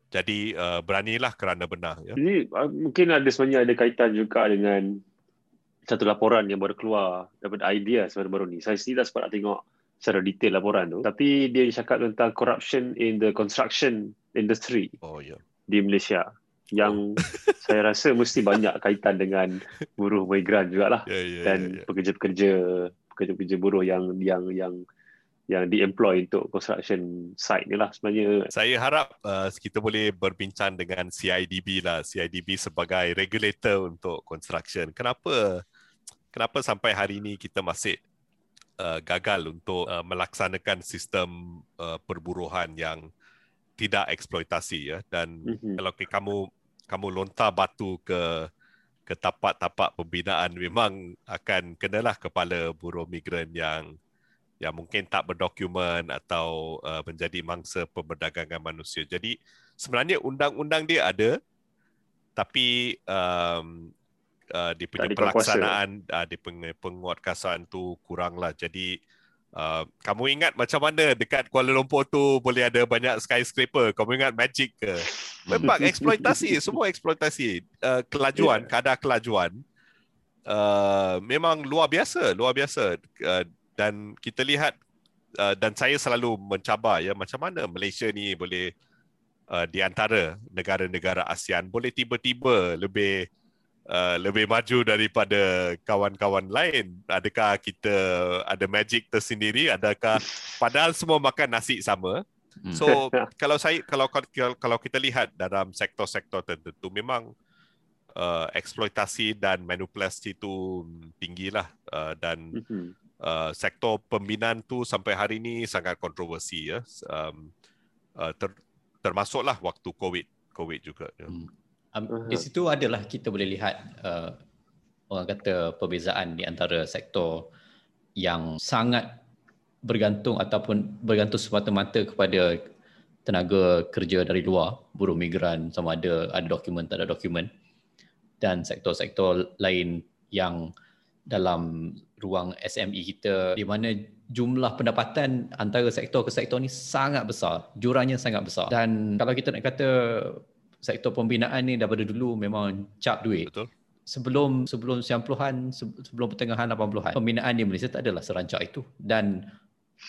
Jadi uh, beranilah kerana benar ya. Ini uh, mungkin ada sebenarnya ada kaitan juga dengan satu laporan yang baru keluar daripada idea baru-baru ni. Saya sendiri tak sempat nak tengok secara detail laporan tu. Tapi dia cakap tentang corruption in the construction industry Oh ya. di Malaysia. Yang saya rasa mesti banyak kaitan dengan buruh migran jugalah. Ya ya Dan ya. ya. pekerja-pekerja pekerja-pekerja buruh yang yang yang yang di-employ untuk construction site ni lah sebenarnya. Saya harap uh, kita boleh berbincang dengan CIDB lah. CIDB sebagai regulator untuk construction. Kenapa kenapa sampai hari ini kita masih uh, gagal untuk uh, melaksanakan sistem uh, perburuhan yang tidak eksploitasi ya dan Mhm. kalau kamu kamu lontar batu ke ke tapak-tapak pembinaan memang akan kenalah kepala buruh migran yang yang mungkin tak berdokumen atau uh, menjadi mangsa pemberdagangan manusia. Jadi sebenarnya undang-undang dia ada tapi um, uh, dia punya pelaksanaan uh, dia punya penguatkuasaan tu kuranglah. Jadi uh, kamu ingat macam mana dekat Kuala Lumpur tu boleh ada banyak skyscraper? Kamu ingat magic ke? Memang eksploitasi, semua eksploitasi. Uh, kelajuan, Yeah. kadar kelajuan uh, memang luar biasa, luar biasa. Uh, dan kita lihat uh, dan saya selalu mencabar ya macam mana Malaysia ni boleh uh, di antara negara-negara ASEAN boleh tiba-tiba lebih uh, lebih maju daripada kawan-kawan lain. Adakah kita ada magic tersendiri? Adakah padahal semua makan nasi sama? Hmm. So kalau saya kalau kalau kita lihat dalam sektor-sektor tertentu memang uh, eksploitasi dan manipulasi itu tinggilah uh, dan Mhm. Uh, sektor pembinaan tu sampai hari ini sangat kontroversi ya. Um, uh, ter, termasuklah waktu COVID COVID juga ya. Hmm. Um, di situ adalah kita boleh lihat uh, orang kata perbezaan di antara sektor yang sangat bergantung ataupun bergantung semata-mata kepada tenaga kerja dari luar, buruh migran sama ada ada dokumen tak ada dokumen dan sektor-sektor lain yang dalam ruang SME kita di mana jumlah pendapatan antara sektor ke sektor ni sangat besar, jurangnya sangat besar. Dan kalau kita nak kata sektor pembinaan ni daripada dulu memang cap duit. Betul? Sebelum sebelum 90-an, se- sebelum pertengahan 80-an, pembinaan di Malaysia tak adalah serancak itu. Dan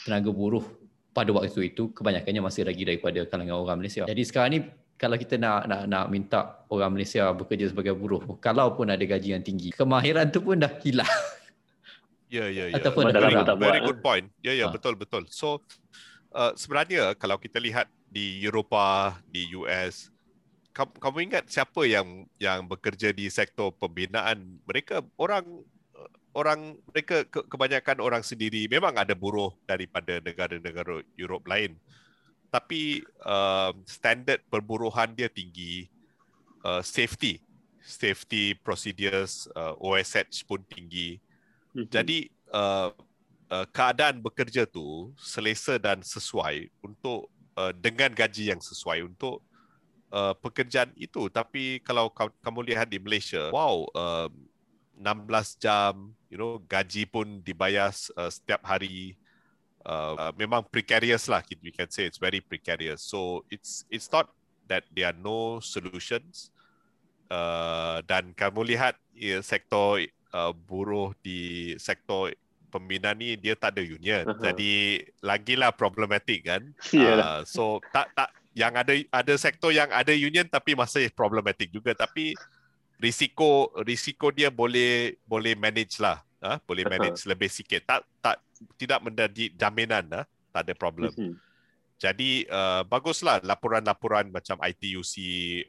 tenaga buruh pada waktu itu kebanyakannya masih lagi daripada kalangan orang Malaysia. Jadi sekarang ni kalau kita nak nak nak minta orang Malaysia bekerja sebagai buruh, kalau pun ada gaji yang tinggi, kemahiran tu pun dah hilang. Ya, ya, ya. Ataupun very, dalam good, tak very good point. Ya, ya, Ha. betul, betul. So, uh, sebenarnya kalau kita lihat di Eropah, di US, kamu, kamu ingat siapa yang yang bekerja di sektor pembinaan? Mereka orang orang mereka ke, kebanyakan orang sendiri. Memang ada buruh daripada negara-negara Europe lain. Tapi uh, standard perburuhan dia tinggi. Uh, safety, safety procedures, uh, OSH pun tinggi. Mhm. Jadi uh, uh, keadaan bekerja tu selesa dan sesuai untuk uh, dengan gaji yang sesuai untuk uh, pekerjaan itu. Tapi kalau ka- kamu lihat di Malaysia, wow, uh, 16 jam, you know, gaji pun dibayar uh, setiap hari. Uh, uh, memang precarious lah, we can say it's very precarious. So it's it's not that there are no solutions. Uh, dan kamu lihat ya, sektor uh, buruh di sektor pembinaan ni dia tak ada union. Uh-huh. Jadi lagilah problematik kan. Uh, so tak tak yang ada ada sektor yang ada union tapi masih problematik juga tapi risiko risiko dia boleh boleh manage lah. Ah, boleh manage lebih sikit. Tak tak tidak menjadi jaminan lah. Tak ada problem. Mhm. Jadi uh, baguslah laporan-laporan macam ITUC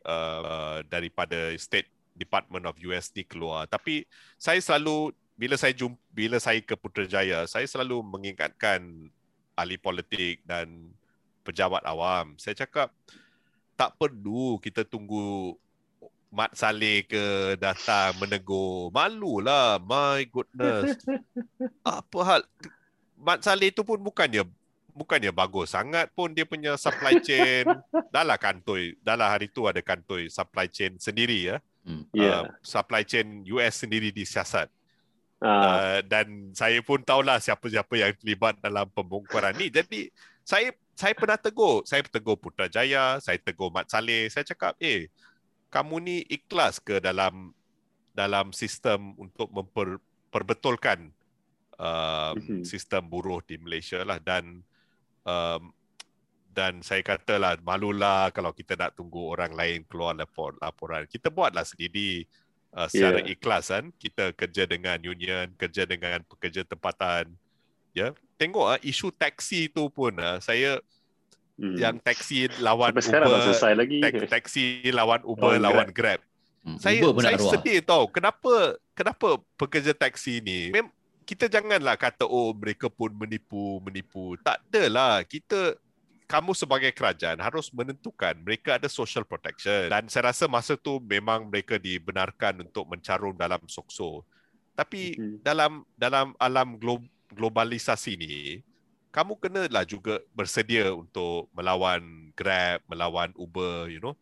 uh, daripada State Department of US keluar. Tapi saya selalu bila saya jumpa bila saya ke Putrajaya, saya selalu mengingatkan ahli politik dan pejabat awam. Saya cakap tak perlu kita tunggu Mat Saleh ke datang menegur. Malulah, my goodness. Apa hal? Mat Saleh tu pun bukannya bukannya bagus sangat pun dia punya supply chain. Dahlah kantoi, dahlah hari tu ada kantoi supply chain sendiri ya. Hmm. Ya. Uh, supply chain US sendiri disiasat. Ah, Uh, dan saya pun tahulah siapa-siapa yang terlibat dalam pembongkaran ni. Jadi saya saya pernah tegur, saya tegur Putrajaya, saya tegur Mat Saleh, saya cakap, "Eh, kamu ni ikhlas ke dalam dalam sistem untuk memperbetulkan uh, Mhm. sistem buruh di Malaysia lah dan um, dan saya katalah malulah kalau kita nak tunggu orang lain keluar lapor, laporan. Kita buatlah sendiri uh, secara Yeah. ikhlas kan. Kita kerja dengan union, kerja dengan pekerja tempatan. Ya, tengok ah isu taksi tu pun ah saya hmm. yang taksi lawan Sampai Uber, selesai lagi. tak, taksi lawan Uber, Lawan lawan Grab. Hmm. Saya Uber saya arwah. sedih tau. Kenapa kenapa pekerja taksi ni mem kita janganlah kata oh mereka pun menipu menipu. Tak adalah. Kita kamu sebagai kerajaan harus menentukan mereka ada social protection dan saya rasa masa tu memang mereka dibenarkan untuk mencarum dalam sokso. Tapi Mhm. dalam dalam alam glo- globalisasi ni kamu kenalah juga bersedia untuk melawan Grab, melawan Uber, you know.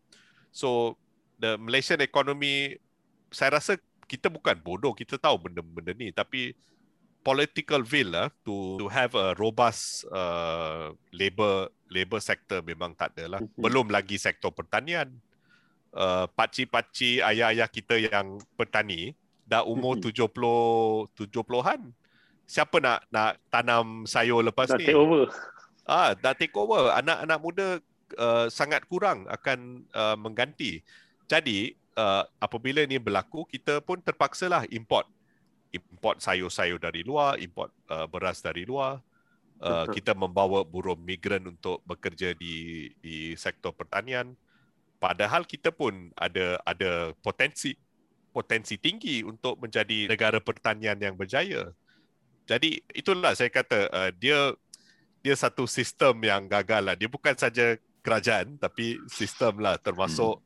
So the Malaysian economy saya rasa kita bukan bodoh, kita tahu benda-benda ni tapi political will lah to to have a robust uh, labor labor sector memang tak ada lah. Mhm. Belum lagi sektor pertanian. Uh, pakcik-pakcik ayah-ayah kita yang petani dah umur Mhm. 70 70-an. Siapa nak nak tanam sayur lepas Dah ni? take over. Ah, dah take over. Anak-anak muda uh, sangat kurang akan uh, mengganti. Jadi, uh, apabila ini berlaku, kita pun terpaksalah import. Import sayur-sayur dari luar, import uh, beras dari luar. Uh, Betul. kita membawa buruh migran untuk bekerja di di sektor pertanian. Padahal kita pun ada ada potensi potensi tinggi untuk menjadi negara pertanian yang berjaya. Jadi itulah saya kata uh, dia dia satu sistem yang gagal lah. Dia bukan saja kerajaan tapi sistem lah termasuk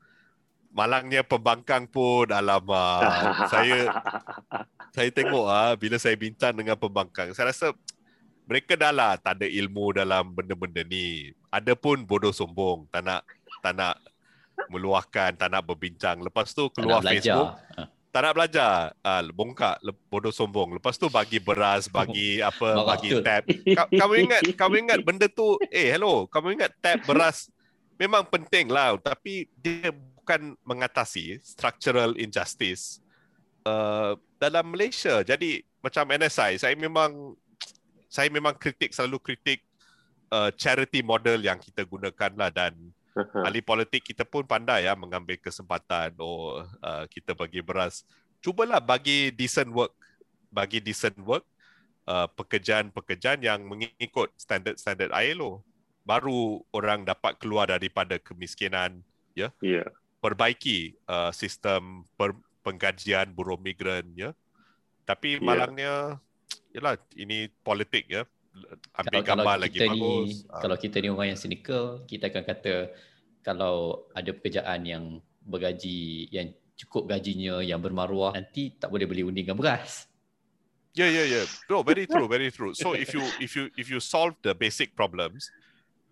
malangnya pembangkang pun alamak. saya saya tengok ah bila saya bincang dengan pembangkang saya rasa mereka dah lah tak ada ilmu dalam benda-benda ni. Ada pun bodoh sombong, tak nak tak nak meluahkan, tak nak berbincang. Lepas tu keluar. Facebook, Ha. Tak nak belajar. Ah, bongkak le- bodoh sombong. Lepas tu bagi beras, bagi apa, Marah bagi tab. Ka- kamu ingat kamu ingat benda tu eh hello kamu ingat tab beras memang penting lah tapi dia bukan mengatasi structural injustice uh, dalam Malaysia jadi macam NSI saya memang saya memang kritik selalu kritik uh, charity model yang kita gunakan lah dan uh-huh. ahli politik kita pun pandai ya mengambil kesempatan oh uh, kita bagi beras cubalah bagi decent work bagi decent work uh, pekerjaan-pekerjaan yang mengikut standard-standard ILO baru orang dapat keluar daripada kemiskinan ya yeah. perbaiki uh, sistem per, penggajian buruh migran ya tapi yeah. malangnya yalah ini politik ya ambil kalau, gambar kalau lagi kita bagus. Ni, ha. kalau kita ni orang yang cynical kita akan kata kalau ada pekerjaan yang bergaji yang cukup gajinya yang bermaruah nanti tak boleh beli undi dengan beras. Yeah yeah yeah no very true very true. So if you if you if you solve the basic problems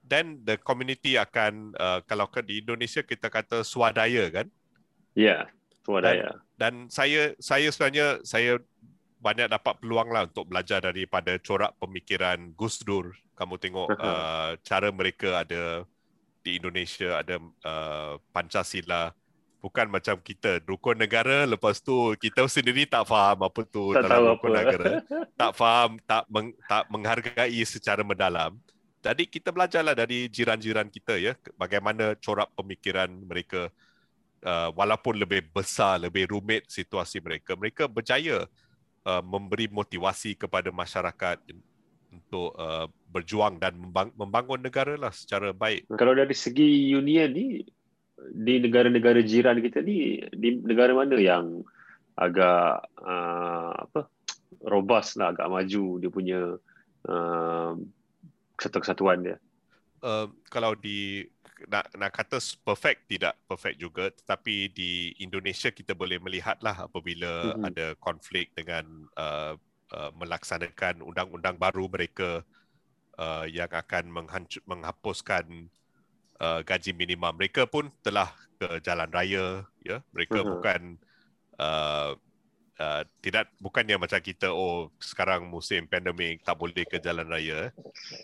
then the community akan uh, kalau ke di Indonesia kita kata swadaya kan? Yeah swadaya. Dan, dan saya saya sebenarnya saya banyak dapat peluang lah untuk belajar daripada corak pemikiran Gus Dur. Kamu tengok uh, cara mereka ada di Indonesia ada uh, Pancasila. Bukan macam kita rukun negara lepas tu kita sendiri tak faham apa tu tak dalam rukun apa. negara. tak faham, tak meng, tak menghargai secara mendalam. Jadi kita belajarlah dari jiran-jiran kita ya bagaimana corak pemikiran mereka uh, walaupun lebih besar, lebih rumit situasi mereka, mereka berjaya uh, memberi motivasi kepada masyarakat untuk uh, berjuang dan membangun negara lah secara baik. Kalau dari segi union ni di negara-negara jiran kita ni di negara mana yang agak uh, apa robust lah agak maju dia punya uh, kesatuan dia. Uh, kalau di nak nak kata perfect tidak perfect juga tetapi di Indonesia kita boleh melihatlah apabila mm-hmm. ada konflik dengan uh, uh, melaksanakan undang-undang baru mereka uh, yang akan menghancur, menghapuskan uh, gaji minimum mereka pun telah ke jalan raya ya mereka mm-hmm. bukan uh, Uh, tidak bukannya macam kita oh sekarang musim pandemik tak boleh ke jalan raya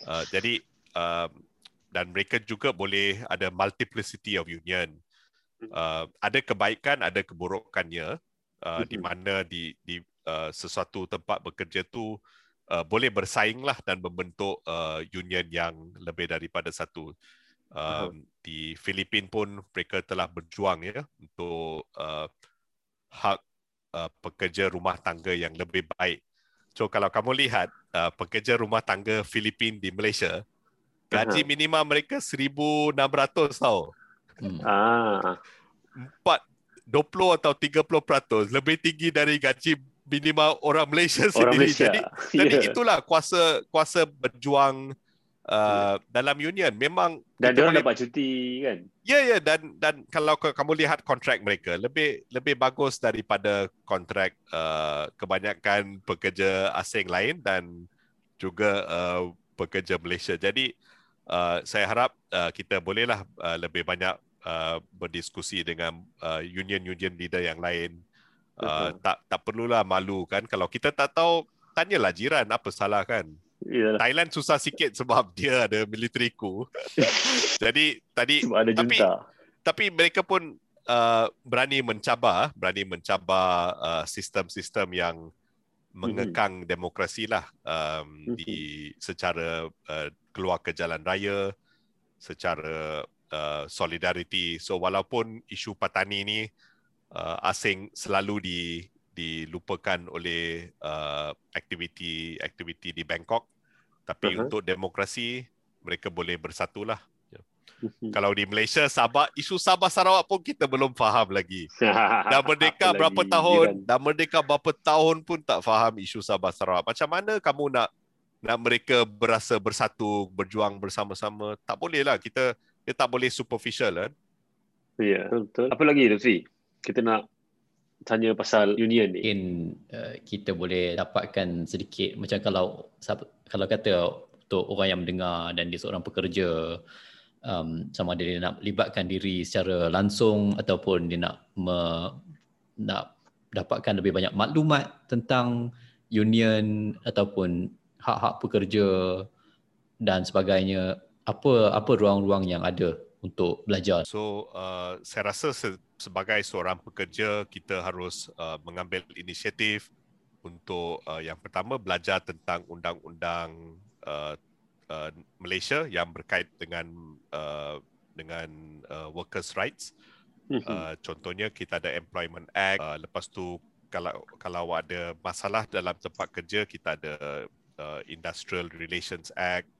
uh, jadi uh, dan mereka juga boleh ada multiplicity of union. Hmm. Uh, ada kebaikan, ada keburukannya uh, di hmm. mana di di uh, sesuatu tempat bekerja tu uh, boleh bersainglah dan membentuk uh, union yang lebih daripada satu. Um, di Filipin pun mereka telah berjuang ya untuk uh, hak uh, pekerja rumah tangga yang lebih baik. So kalau kamu lihat uh, pekerja rumah tangga Filipin di Malaysia, Gaji uh-huh. minimum mereka 1600 tau. Hmm. Ah. 4 20 atau 30% lebih tinggi dari gaji minimum orang Malaysia orang sendiri. Malaysia. Jadi yeah. jadi itulah kuasa kuasa berjuang uh, yeah. dalam union. Memang dan dia boleh... dapat cuti kan. Ya yeah, ya yeah. dan dan kalau kamu lihat kontrak mereka lebih lebih bagus daripada kontrak uh, kebanyakan pekerja asing lain dan juga uh, pekerja Malaysia. Jadi uh, saya harap uh, kita bolehlah uh, lebih banyak uh, berdiskusi dengan uh, union-union leader yang lain. Uh, tak tak perlulah malu kan kalau kita tak tahu tanyalah jiran apa salah kan. Yalah. Thailand susah sikit sebab dia ada military coup. Jadi tadi sebab ada tapi tapi mereka pun uh, berani mencabar, berani mencabar uh, sistem-sistem yang mengekang mm-hmm. demokrasi lah um, mm-hmm. di secara uh, keluar ke jalan raya secara uh, solidariti. So walaupun isu Patani ni uh, asing selalu di dilupakan oleh uh, aktiviti-aktiviti di Bangkok, tapi uh-huh. untuk demokrasi mereka boleh bersatulah. Mhm. Kalau di Malaysia Sabah isu Sabah Sarawak pun kita belum faham lagi. Dah merdeka berapa tahun, dah merdeka berapa tahun pun tak faham isu Sabah Sarawak. Macam mana kamu nak nak mereka berasa bersatu, berjuang bersama-sama. Tak boleh lah. Kita, kita tak boleh superficial kan. Ya, betul. Apa lagi Lutfi? Kita nak tanya pasal union ni. Mungkin uh, kita boleh dapatkan sedikit macam kalau kalau kata untuk orang yang mendengar dan dia seorang pekerja um, sama ada dia nak libatkan diri secara langsung ataupun dia nak me, nak dapatkan lebih banyak maklumat tentang union ataupun hak-hak pekerja dan sebagainya apa apa ruang-ruang yang ada untuk belajar so uh, saya rasa se- sebagai seorang pekerja kita harus uh, mengambil inisiatif untuk uh, yang pertama belajar tentang undang-undang uh, uh, Malaysia yang berkait dengan uh, dengan uh, workers rights. Mhm. Uh, contohnya kita ada Employment Act. Uh, lepas tu kalau kalau ada masalah dalam tempat kerja kita ada uh, Industrial Relations Act,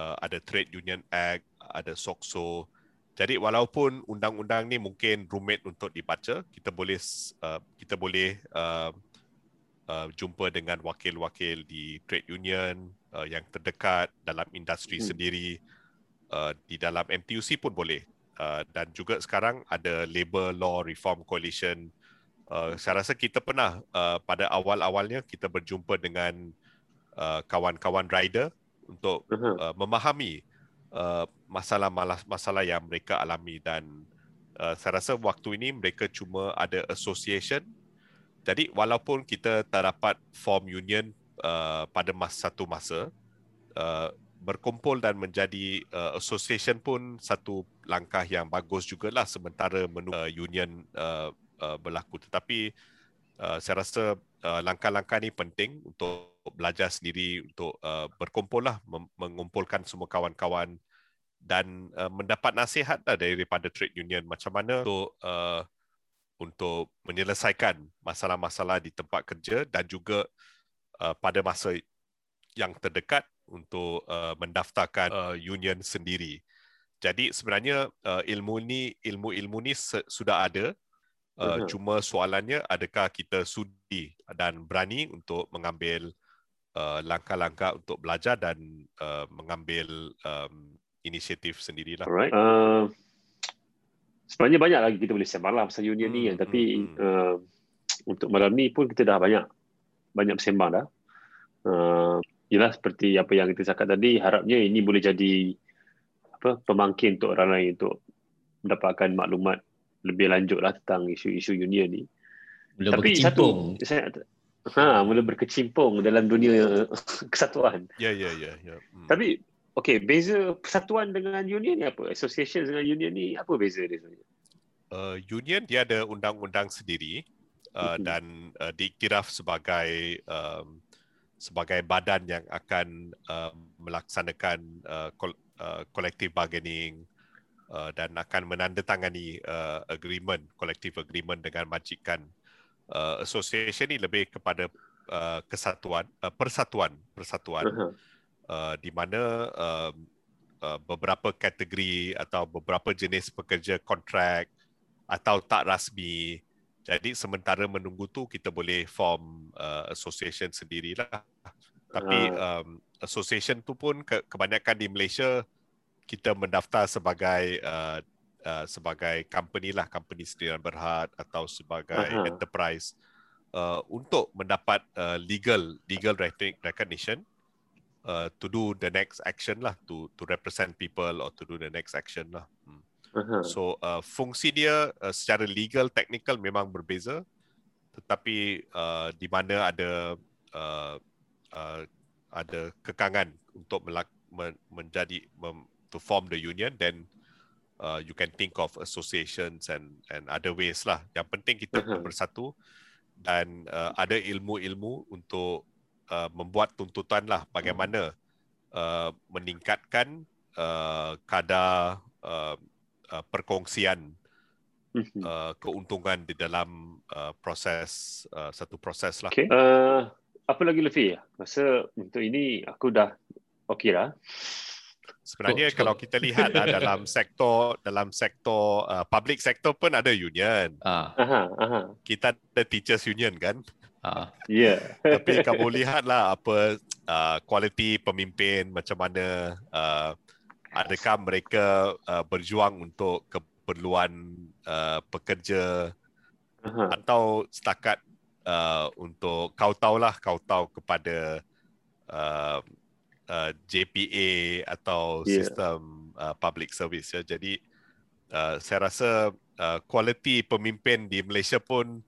uh, ada Trade Union Act, ada SOXO. Jadi walaupun undang-undang ni mungkin rumit untuk dibaca, kita boleh uh, kita boleh uh, uh, jumpa dengan wakil-wakil di trade union uh, yang terdekat dalam industri hmm. sendiri uh, di dalam MTUC pun boleh. Uh, dan juga sekarang ada Labour Law Reform Coalition. Uh, saya rasa kita pernah uh, pada awal-awalnya kita berjumpa dengan uh, kawan-kawan rider untuk uh, memahami uh, masalah-masalah yang mereka alami. Dan uh, saya rasa waktu ini mereka cuma ada association. Jadi walaupun kita tak dapat form union uh, pada masa satu masa uh, berkumpul dan menjadi uh, association pun satu langkah yang bagus jugalah sementara menunggu uh, union uh, uh, berlaku. Tetapi uh, saya rasa uh, langkah-langkah ini penting untuk belajar sendiri untuk uh, berkumpul lah mengumpulkan semua kawan-kawan dan uh, mendapat nasihat lah daripada trade union macam mana untuk uh, untuk menyelesaikan masalah-masalah di tempat kerja dan juga uh, pada masa yang terdekat untuk uh, mendaftarkan uh, union sendiri. Jadi sebenarnya uh, ilmu ni ilmu-ilmu ni sudah ada uh, uh-huh. cuma soalannya adakah kita sudi dan berani untuk mengambil uh, langkah-langkah untuk belajar dan uh, mengambil um, inisiatif sendirilah. Alright. Uh, sebenarnya banyak lagi kita boleh sembang lah pasal union hmm, ni kan. Tapi hmm. uh, untuk malam ni pun kita dah banyak banyak bersembang dah. Uh, yelah seperti apa yang kita cakap tadi, harapnya ini boleh jadi apa pemangkin untuk orang lain untuk mendapatkan maklumat lebih lanjut lah tentang isu-isu union ni. Mula Tapi satu, saya, ha, mula berkecimpung dalam dunia kesatuan. Ya, ya, ya. ya. Hmm. Tapi Okey, beza persatuan dengan union ni apa? Association dengan union ni apa beza dia sebenarnya? Uh, union dia ada undang-undang sendiri uh, uh-huh. dan uh, diiktiraf sebagai um, sebagai badan yang akan uh, melaksanakan uh, uh, collective bargaining uh, dan akan menandatangani uh, agreement, collective agreement dengan majikan. Uh, association ni lebih kepada uh, kesatuan, uh, persatuan, persatuan. Uh-huh uh, di mana uh, uh, beberapa kategori atau beberapa jenis pekerja kontrak atau tak rasmi. Jadi sementara menunggu tu kita boleh form uh, association sendirilah. Tapi um, association tu pun ke- kebanyakan di Malaysia kita mendaftar sebagai uh, uh, sebagai company lah, company sendirian berhad atau sebagai uh-huh. enterprise uh, untuk mendapat uh, legal legal recognition uh, to do the next action lah to to represent people or to do the next action lah. Hmm. Uh-huh. So uh, fungsi dia uh, secara legal technical memang berbeza tetapi uh, di mana ada uh, uh, ada kekangan untuk melak- men- menjadi mem- to form the union then uh, you can think of associations and and other ways lah yang penting kita uh-huh. bersatu dan uh, ada ilmu-ilmu untuk uh, membuat tuntutan lah bagaimana uh, meningkatkan uh, kadar uh, uh, perkongsian mhm. uh, keuntungan di dalam uh, proses uh, satu proses lah. Okay. Uh, apa lagi Luffy? Masa untuk ini aku dah okey lah. Sebenarnya oh, kalau kita lihat lah, dalam sektor dalam sektor uh, public sector pun ada union. Ah. Aha, aha. Kita ada teachers union kan. Ha. Ya. Yeah. Tapi kamu lihatlah apa uh, kualiti pemimpin macam mana uh, adakah mereka uh, berjuang untuk keperluan uh, pekerja uh-huh. atau setakat uh, untuk kau tahulah kau tahu kepada uh, uh, JPA atau yeah. sistem uh, public service ya. Jadi uh, saya rasa uh, kualiti pemimpin di Malaysia pun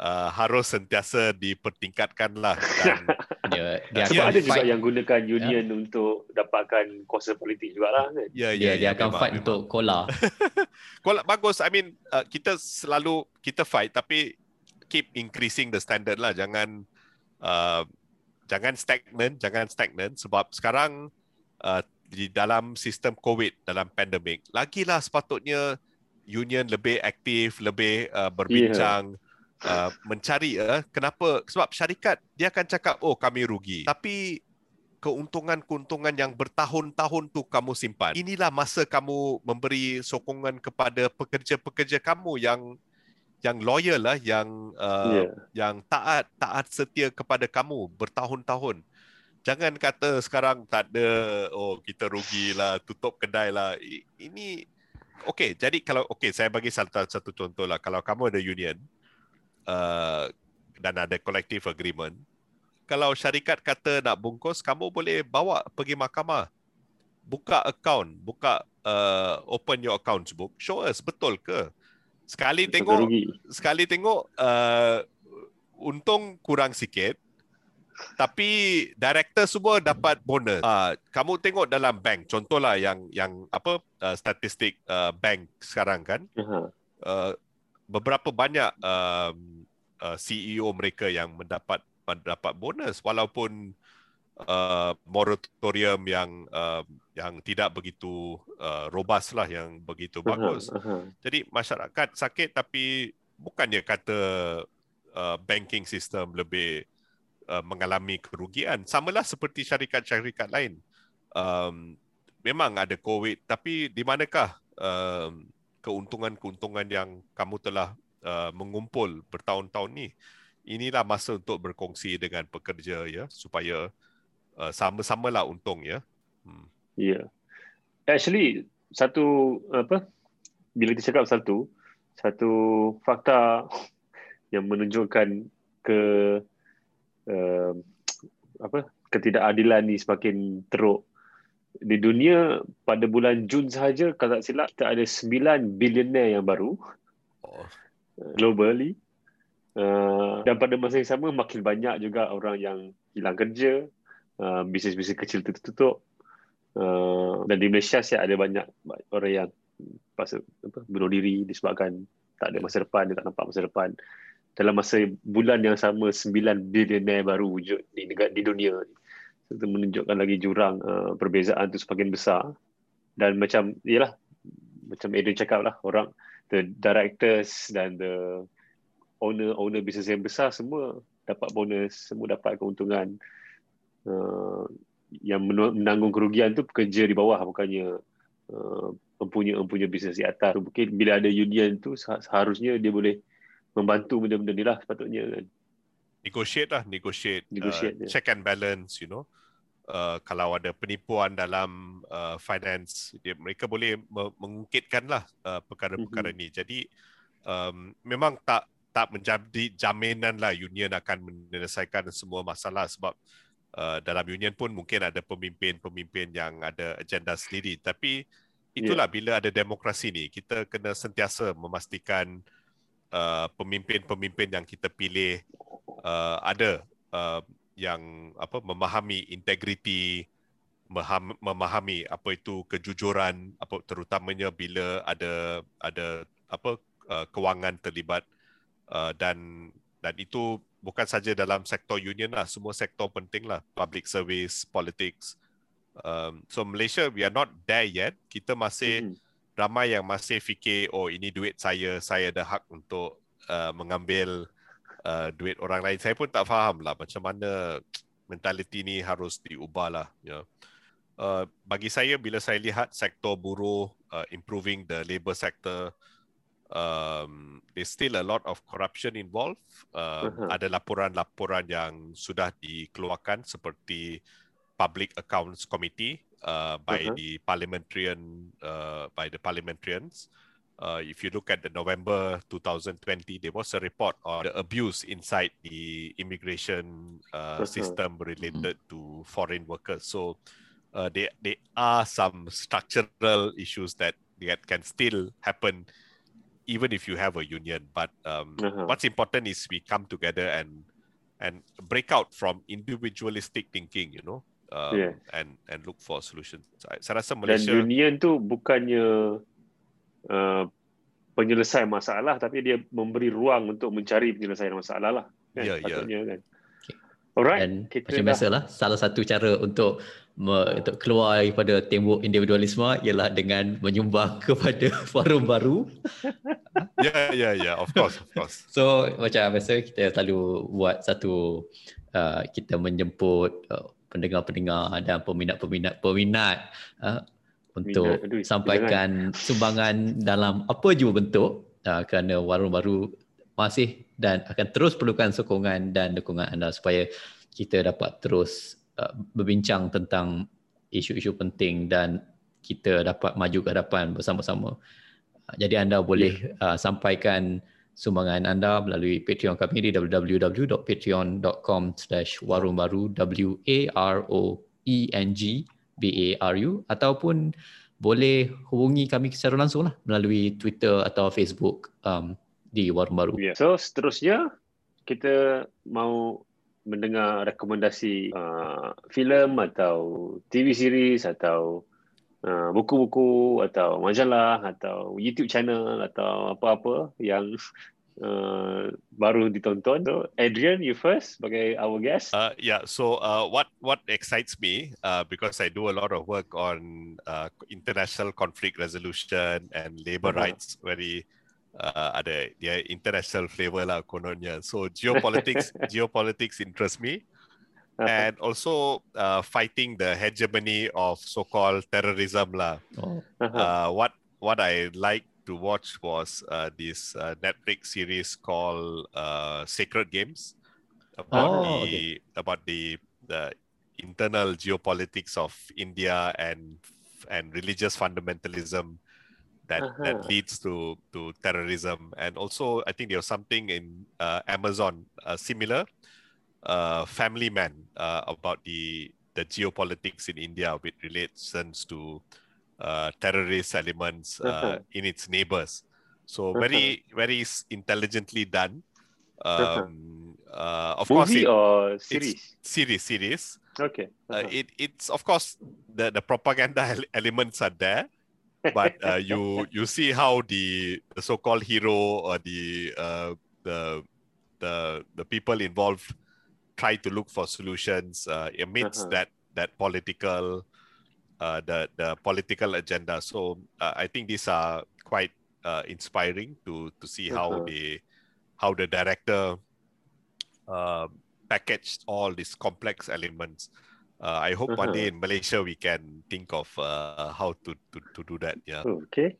uh, harus sentiasa dipertingkatkan lah. Dan, dia, dia Sebab ada juga yang gunakan union yeah. untuk dapatkan kuasa politik juga lah kan. Ya, yeah, yeah, dia, dia akan memang, fight memang. untuk kola. kola bagus. I mean, uh, kita selalu kita fight tapi keep increasing the standard lah. Jangan uh, jangan stagnan, jangan stagnan sebab sekarang uh, di dalam sistem COVID, dalam pandemik, lagilah sepatutnya union lebih aktif, lebih uh, berbincang, yeah. uh, mencari uh, kenapa sebab syarikat dia akan cakap oh kami rugi. Tapi keuntungan-keuntungan yang bertahun-tahun tu kamu simpan. Inilah masa kamu memberi sokongan kepada pekerja-pekerja kamu yang yang loyal lah, yang uh, yeah. yang taat taat setia kepada kamu bertahun-tahun. Jangan kata sekarang tak ada, oh kita rugilah, tutup kedai lah. Ini, okay, jadi kalau, okay, saya bagi satu, satu contoh lah. Kalau kamu ada union uh, dan ada collective agreement, kalau syarikat kata nak bungkus, kamu boleh bawa pergi mahkamah. Buka account, buka uh, open your account book. Show us betul ke? Sekali tengok, sekali tengok uh, untung kurang sikit. Tapi director semua dapat bonus. Uh, kamu tengok dalam bank, contohlah yang yang apa uh, statistik uh, bank sekarang kan. Uh-huh. Uh, beberapa banyak um, uh, CEO mereka yang mendapat dapat bonus walaupun uh, moratorium yang uh, yang tidak begitu uh, robust lah yang begitu uh-huh, bagus. Uh-huh. Jadi masyarakat sakit tapi bukannya kata uh, banking system lebih uh, mengalami kerugian. Samalah seperti syarikat-syarikat lain. Um, memang ada COVID tapi di manakah um, keuntungan-keuntungan yang kamu telah uh, mengumpul bertahun-tahun ni? inilah masa untuk berkongsi dengan pekerja ya supaya uh, sama-samalah untung ya. Hmm. Ya. Yeah. Actually satu apa bila kita cakap satu satu fakta yang menunjukkan ke uh, apa ketidakadilan ni semakin teruk di dunia pada bulan Jun sahaja kalau tak silap kita ada 9 billionaire yang baru oh. globally Uh, dan pada masa yang sama makin banyak juga orang yang hilang kerja, uh, bisnes-bisnes kecil tutup. Uh, dan di Malaysia saya ada banyak orang yang pasal apa, bunuh diri disebabkan tak ada masa depan, dia tak nampak masa depan. Dalam masa bulan yang sama, 9 billionaire baru wujud di negara di dunia. Itu menunjukkan lagi jurang uh, perbezaan itu semakin besar. Dan macam, yalah, macam Adrian cakap lah, orang, the directors dan the owner-owner bisnes yang besar semua dapat bonus, semua dapat keuntungan. Uh, yang menanggung kerugian tu pekerja di bawah bukannya uh, empunya-empunya bisnes di atas. Mungkin bila ada union tu seharusnya dia boleh membantu benda-benda ni lah sepatutnya kan. Negotiate lah, negotiate. negotiate uh, check and balance, you know. Uh, kalau ada penipuan dalam uh, finance, dia, mereka boleh mengungkitkan lah uh, perkara-perkara mm-hmm. ni. Jadi um, memang tak tak menjadi jaminan lah union akan menyelesaikan semua masalah sebab uh, dalam union pun mungkin ada pemimpin-pemimpin yang ada agenda sendiri tapi itulah yeah. bila ada demokrasi ni kita kena sentiasa memastikan uh, pemimpin-pemimpin yang kita pilih uh, ada uh, yang apa memahami integriti memahami apa itu kejujuran apa terutamanya bila ada ada apa uh, kewangan terlibat Uh, dan dan itu bukan saja dalam sektor union lah semua sektor penting lah public service politics um, so Malaysia we are not there yet kita masih mm-hmm. ramai yang masih fikir oh ini duit saya saya ada hak untuk uh, mengambil uh, duit orang lain saya pun tak faham lah macam mana mentaliti ni harus diubah lah ya yeah. uh, bagi saya bila saya lihat sektor buruh uh, improving the labour sector um, there's still a lot of corruption involved. Uh, uh-huh. Ada laporan-laporan yang sudah dikeluarkan seperti Public Accounts Committee uh, by uh-huh. the parliamentarian uh, by the parliamentarians. Uh, if you look at the November 2020, there was a report on the abuse inside the immigration uh, uh-huh. system related mm-hmm. to foreign workers. So uh, there, there are some structural issues that, that can still happen even if you have a union. But um, uh-huh. what's important is we come together and and break out from individualistic thinking, you know, um, yeah. and and look for solutions. Saya rasa Malaysia dan union tu bukannya uh, penyelesaian masalah, tapi dia memberi ruang untuk mencari penyelesaian masalah lah. Kan? Ya, yeah, ya. Yeah. Kan? Alright. Dan kita macam dah- biasalah, salah satu cara untuk untuk keluar daripada tembok individualisme ialah dengan menyumbang kepada forum baru. Yeah, yeah, yeah. Of course, of course. So macam biasa kita selalu buat satu uh, kita menjemput uh, pendengar-pendengar dan peminat-peminat peminat uh, untuk Minat, aduh, sampaikan sumbangan dalam apa jua bentuk uh, kerana warung baru masih dan akan terus perlukan sokongan dan dukungan anda supaya kita dapat terus uh, berbincang tentang isu-isu penting dan kita dapat maju ke hadapan bersama-sama. Uh, Jadi anda boleh uh, sampaikan sumbangan anda melalui Patreon kami di www.patreon.com slash warungbaru W-A-R-O-E-N-G B-A-R-U ataupun boleh hubungi kami secara langsung lah melalui Twitter atau Facebook um, di Warung Baru. Yeah. So seterusnya kita mau mendengar rekomendasi uh, filem atau TV series atau uh, buku-buku atau majalah atau YouTube channel atau apa-apa yang uh, baru ditonton. So Adrian, you first sebagai our guest. Uh, yeah. So uh, what what excites me uh, because I do a lot of work on uh, international conflict resolution and labor Uh-huh. rights. Very uh, ada dia international flavor lah kononnya. So geopolitics geopolitics interest me. and also uh, fighting the hegemony of so-called terrorism lah. Oh, Uh-huh. Uh, what what I like to watch was uh, this uh, Netflix series called uh, Sacred Games about Oh, the about the the internal geopolitics of India and and religious fundamentalism that that Uh-huh. leads to to terrorism and also I think there's something in uh, Amazon uh, similar uh, Family Man uh, about the the geopolitics in India with relations to uh, terrorist elements uh, Uh-huh. in its neighbors. So Uh-huh. very very s- intelligently done. Uh-huh. Um, uh, of course, Movie it, or series? series series. Okay. Uh, Uh-huh. it it's of course the the propaganda ele- elements are there, but uh, you you see how the, the so-called hero or the uh, the the the people involved try to look for solutions uh, amidst Uh-huh. that that political uh, the the political agenda. So uh, I think these are quite uh, inspiring to to see how Uh-huh. they how the director uh, packaged all these complex elements. Uh, I hope one day Uh-huh. in Malaysia we can think of uh, how to, to to do that. Yeah. Oh, okay.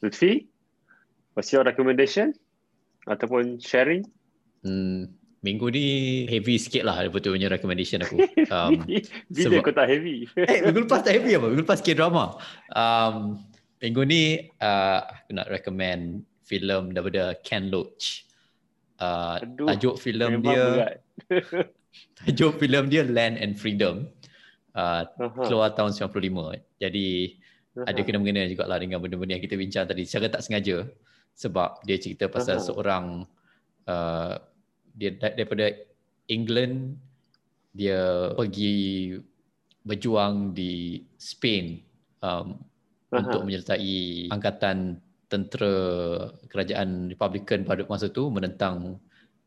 Lutfi, what's your recommendation? Ataupun sharing? hmm, minggu ni heavy sikit lah betul punya recommendation aku. Um, Bila sebab- kau tak heavy? eh, minggu lepas tak heavy apa? Minggu lepas K-drama. Um, minggu ni uh, aku nak recommend filem daripada Ken Loach. Uh, Aduh, tajuk filem dia tajuk filem dia Land and Freedom. Uh, Aha, keluar tahun 95. Jadi aha. ada kena-mengena juga lah dengan benda-benda yang kita bincang tadi secara tak sengaja sebab dia cerita pasal Aha. seorang uh, dia da- daripada England dia pergi berjuang di Spain um, Aha. untuk menyertai angkatan tentera kerajaan Republican pada masa tu menentang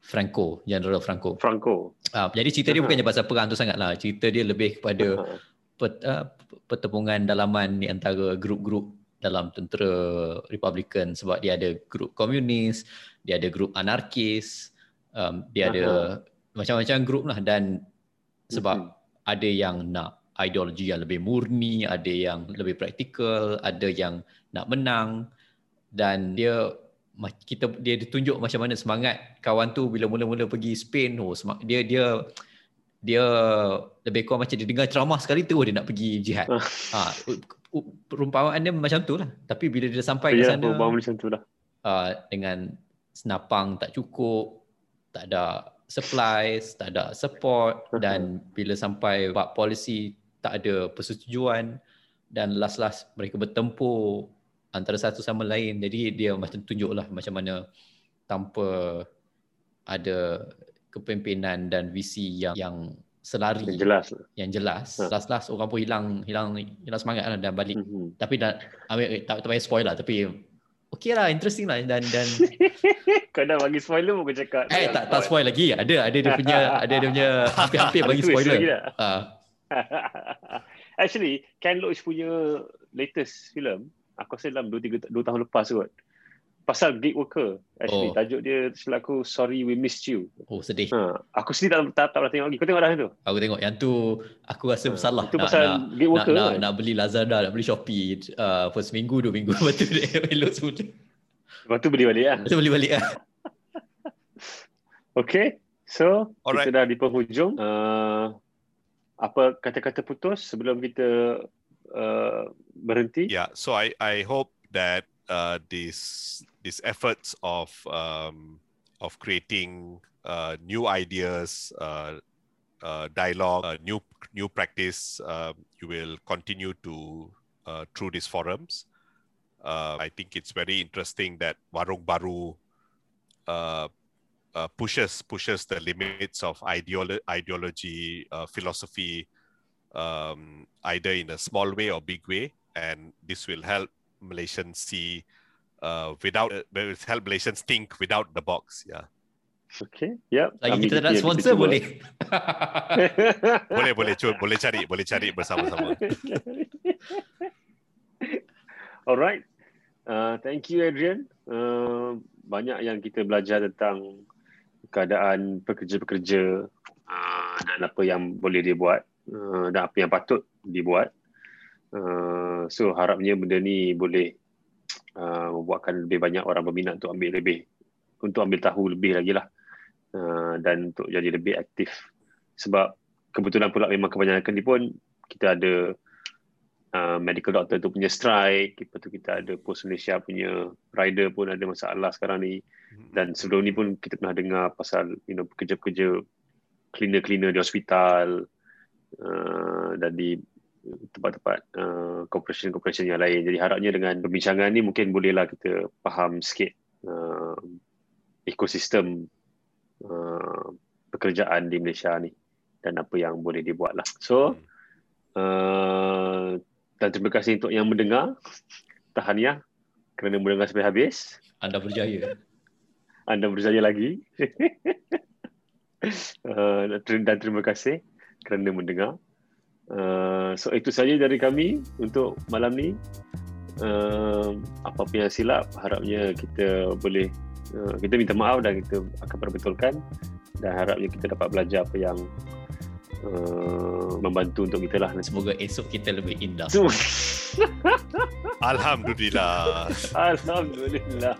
Franco, General Franco. Franco. Uh, jadi cerita dia Aha. bukannya pasal perang tu sangat lah. Cerita dia lebih kepada Aha. pet, uh, pertemuan dalaman di antara grup-grup dalam tentera Republican sebab dia ada grup komunis, dia ada grup anarkis, um, dia ada macam-macam grup lah dan sebab Mhm. ada yang nak ideologi yang lebih murni, ada yang lebih praktikal, ada yang nak menang dan dia kita dia ditunjuk macam mana semangat kawan tu bila mula-mula pergi Spain oh semang, dia dia dia lebih kurang macam dia dengar ceramah sekali tu dia nak pergi jihad. Ah. ha, perumpamaan dia macam tu lah. Tapi bila dia sampai ke Ya, sana macam tu lah. uh, dengan senapang tak cukup, tak ada supplies, tak ada support dan bila sampai buat polisi tak ada persetujuan dan last-last mereka bertempur antara satu sama lain. Jadi dia macam tunjuklah macam mana tanpa ada kepimpinan dan visi yang yang selari Yang jelas yang jelas. Ha. Last-last orang pun hilang hilang hilang semangat lah dan balik Mhm. tapi dah ambil tak tak payah spoil lah tapi okay lah interesting lah dan dan Kau dah bagi spoiler pun kau cakap. eh tak tak spoil lagi ada ada dia punya ada dia punya hampir-hampir bagi spoiler? Ah, Actually, Ken Loach punya latest film, aku rasa dalam 2 3 2 tahun lepas kot. Pasal gig worker. Actually, Oh. tajuk dia selaku Sorry We Missed You. oh sedih Ha, aku sendiri tak, tak, tak pernah tengok lagi. Kau tengok dah tu? aku tengok yang tu aku rasa Ah, bersalah itu nak, pasal nak, gig nak, worker nak, kan? nak beli Lazada nak beli Shopee uh, for seminggu dua minggu lepas tu dia elok semua Lepas tu beli balik lah. lepas tu beli balik lah Okay. So, Alright. kita dah di penghujung. Uh, apa kata-kata putus sebelum kita uh, yeah so i i hope that uh these these efforts of um of creating uh new ideas uh uh dialogue uh, new new practice um, you will continue to uh, through these forums. Uh, i think it's very interesting that warung baru pushes pushes the limits of ideolo- ideology philosophy um, either in a small way or big way, and this will help Malaysians see uh, without uh, will help Malaysians think without the box. Yeah, Okay. Yep. lagi kita tak nak sponsor boleh boleh boleh cuba boleh cari boleh cari bersama-sama. Alright. Uh, thank you Adrian. Uh, banyak yang kita belajar tentang keadaan pekerja-pekerja uh, dan apa yang boleh dia buat uh, dan apa yang patut dibuat. Uh, so harapnya benda ni boleh uh, membuatkan lebih banyak orang berminat untuk ambil lebih untuk ambil tahu lebih lagi lah. Uh, dan untuk jadi lebih aktif. Sebab kebetulan pula memang kebanyakan ni pun kita ada uh, medical doctor tu punya strike lepas tu kita ada Pos Malaysia punya rider pun ada masalah sekarang ni. Dan sebelum ni pun kita pernah dengar pasal you know pekerja-pekerja cleaner-cleaner di hospital uh, dan di tempat-tempat uh, corporation-corporation yang lain. Jadi harapnya dengan perbincangan ni mungkin bolehlah kita faham sikit uh, ekosistem uh, pekerjaan di Malaysia ni dan apa yang boleh dibuat lah. So, uh, dan terima kasih untuk yang mendengar. Tahniah kerana mendengar sampai habis. anda berjaya Anda berjaya lagi. uh, dan terima kasih kerana mendengar. Uh, so itu saja dari kami untuk malam ni. Uh, apa-apa yang silap harapnya kita boleh uh, kita minta maaf dan kita akan perbetulkan dan harapnya kita dapat belajar apa yang uh, membantu untuk kita lah. semoga esok kita lebih indah Alhamdulillah. Alhamdulillah.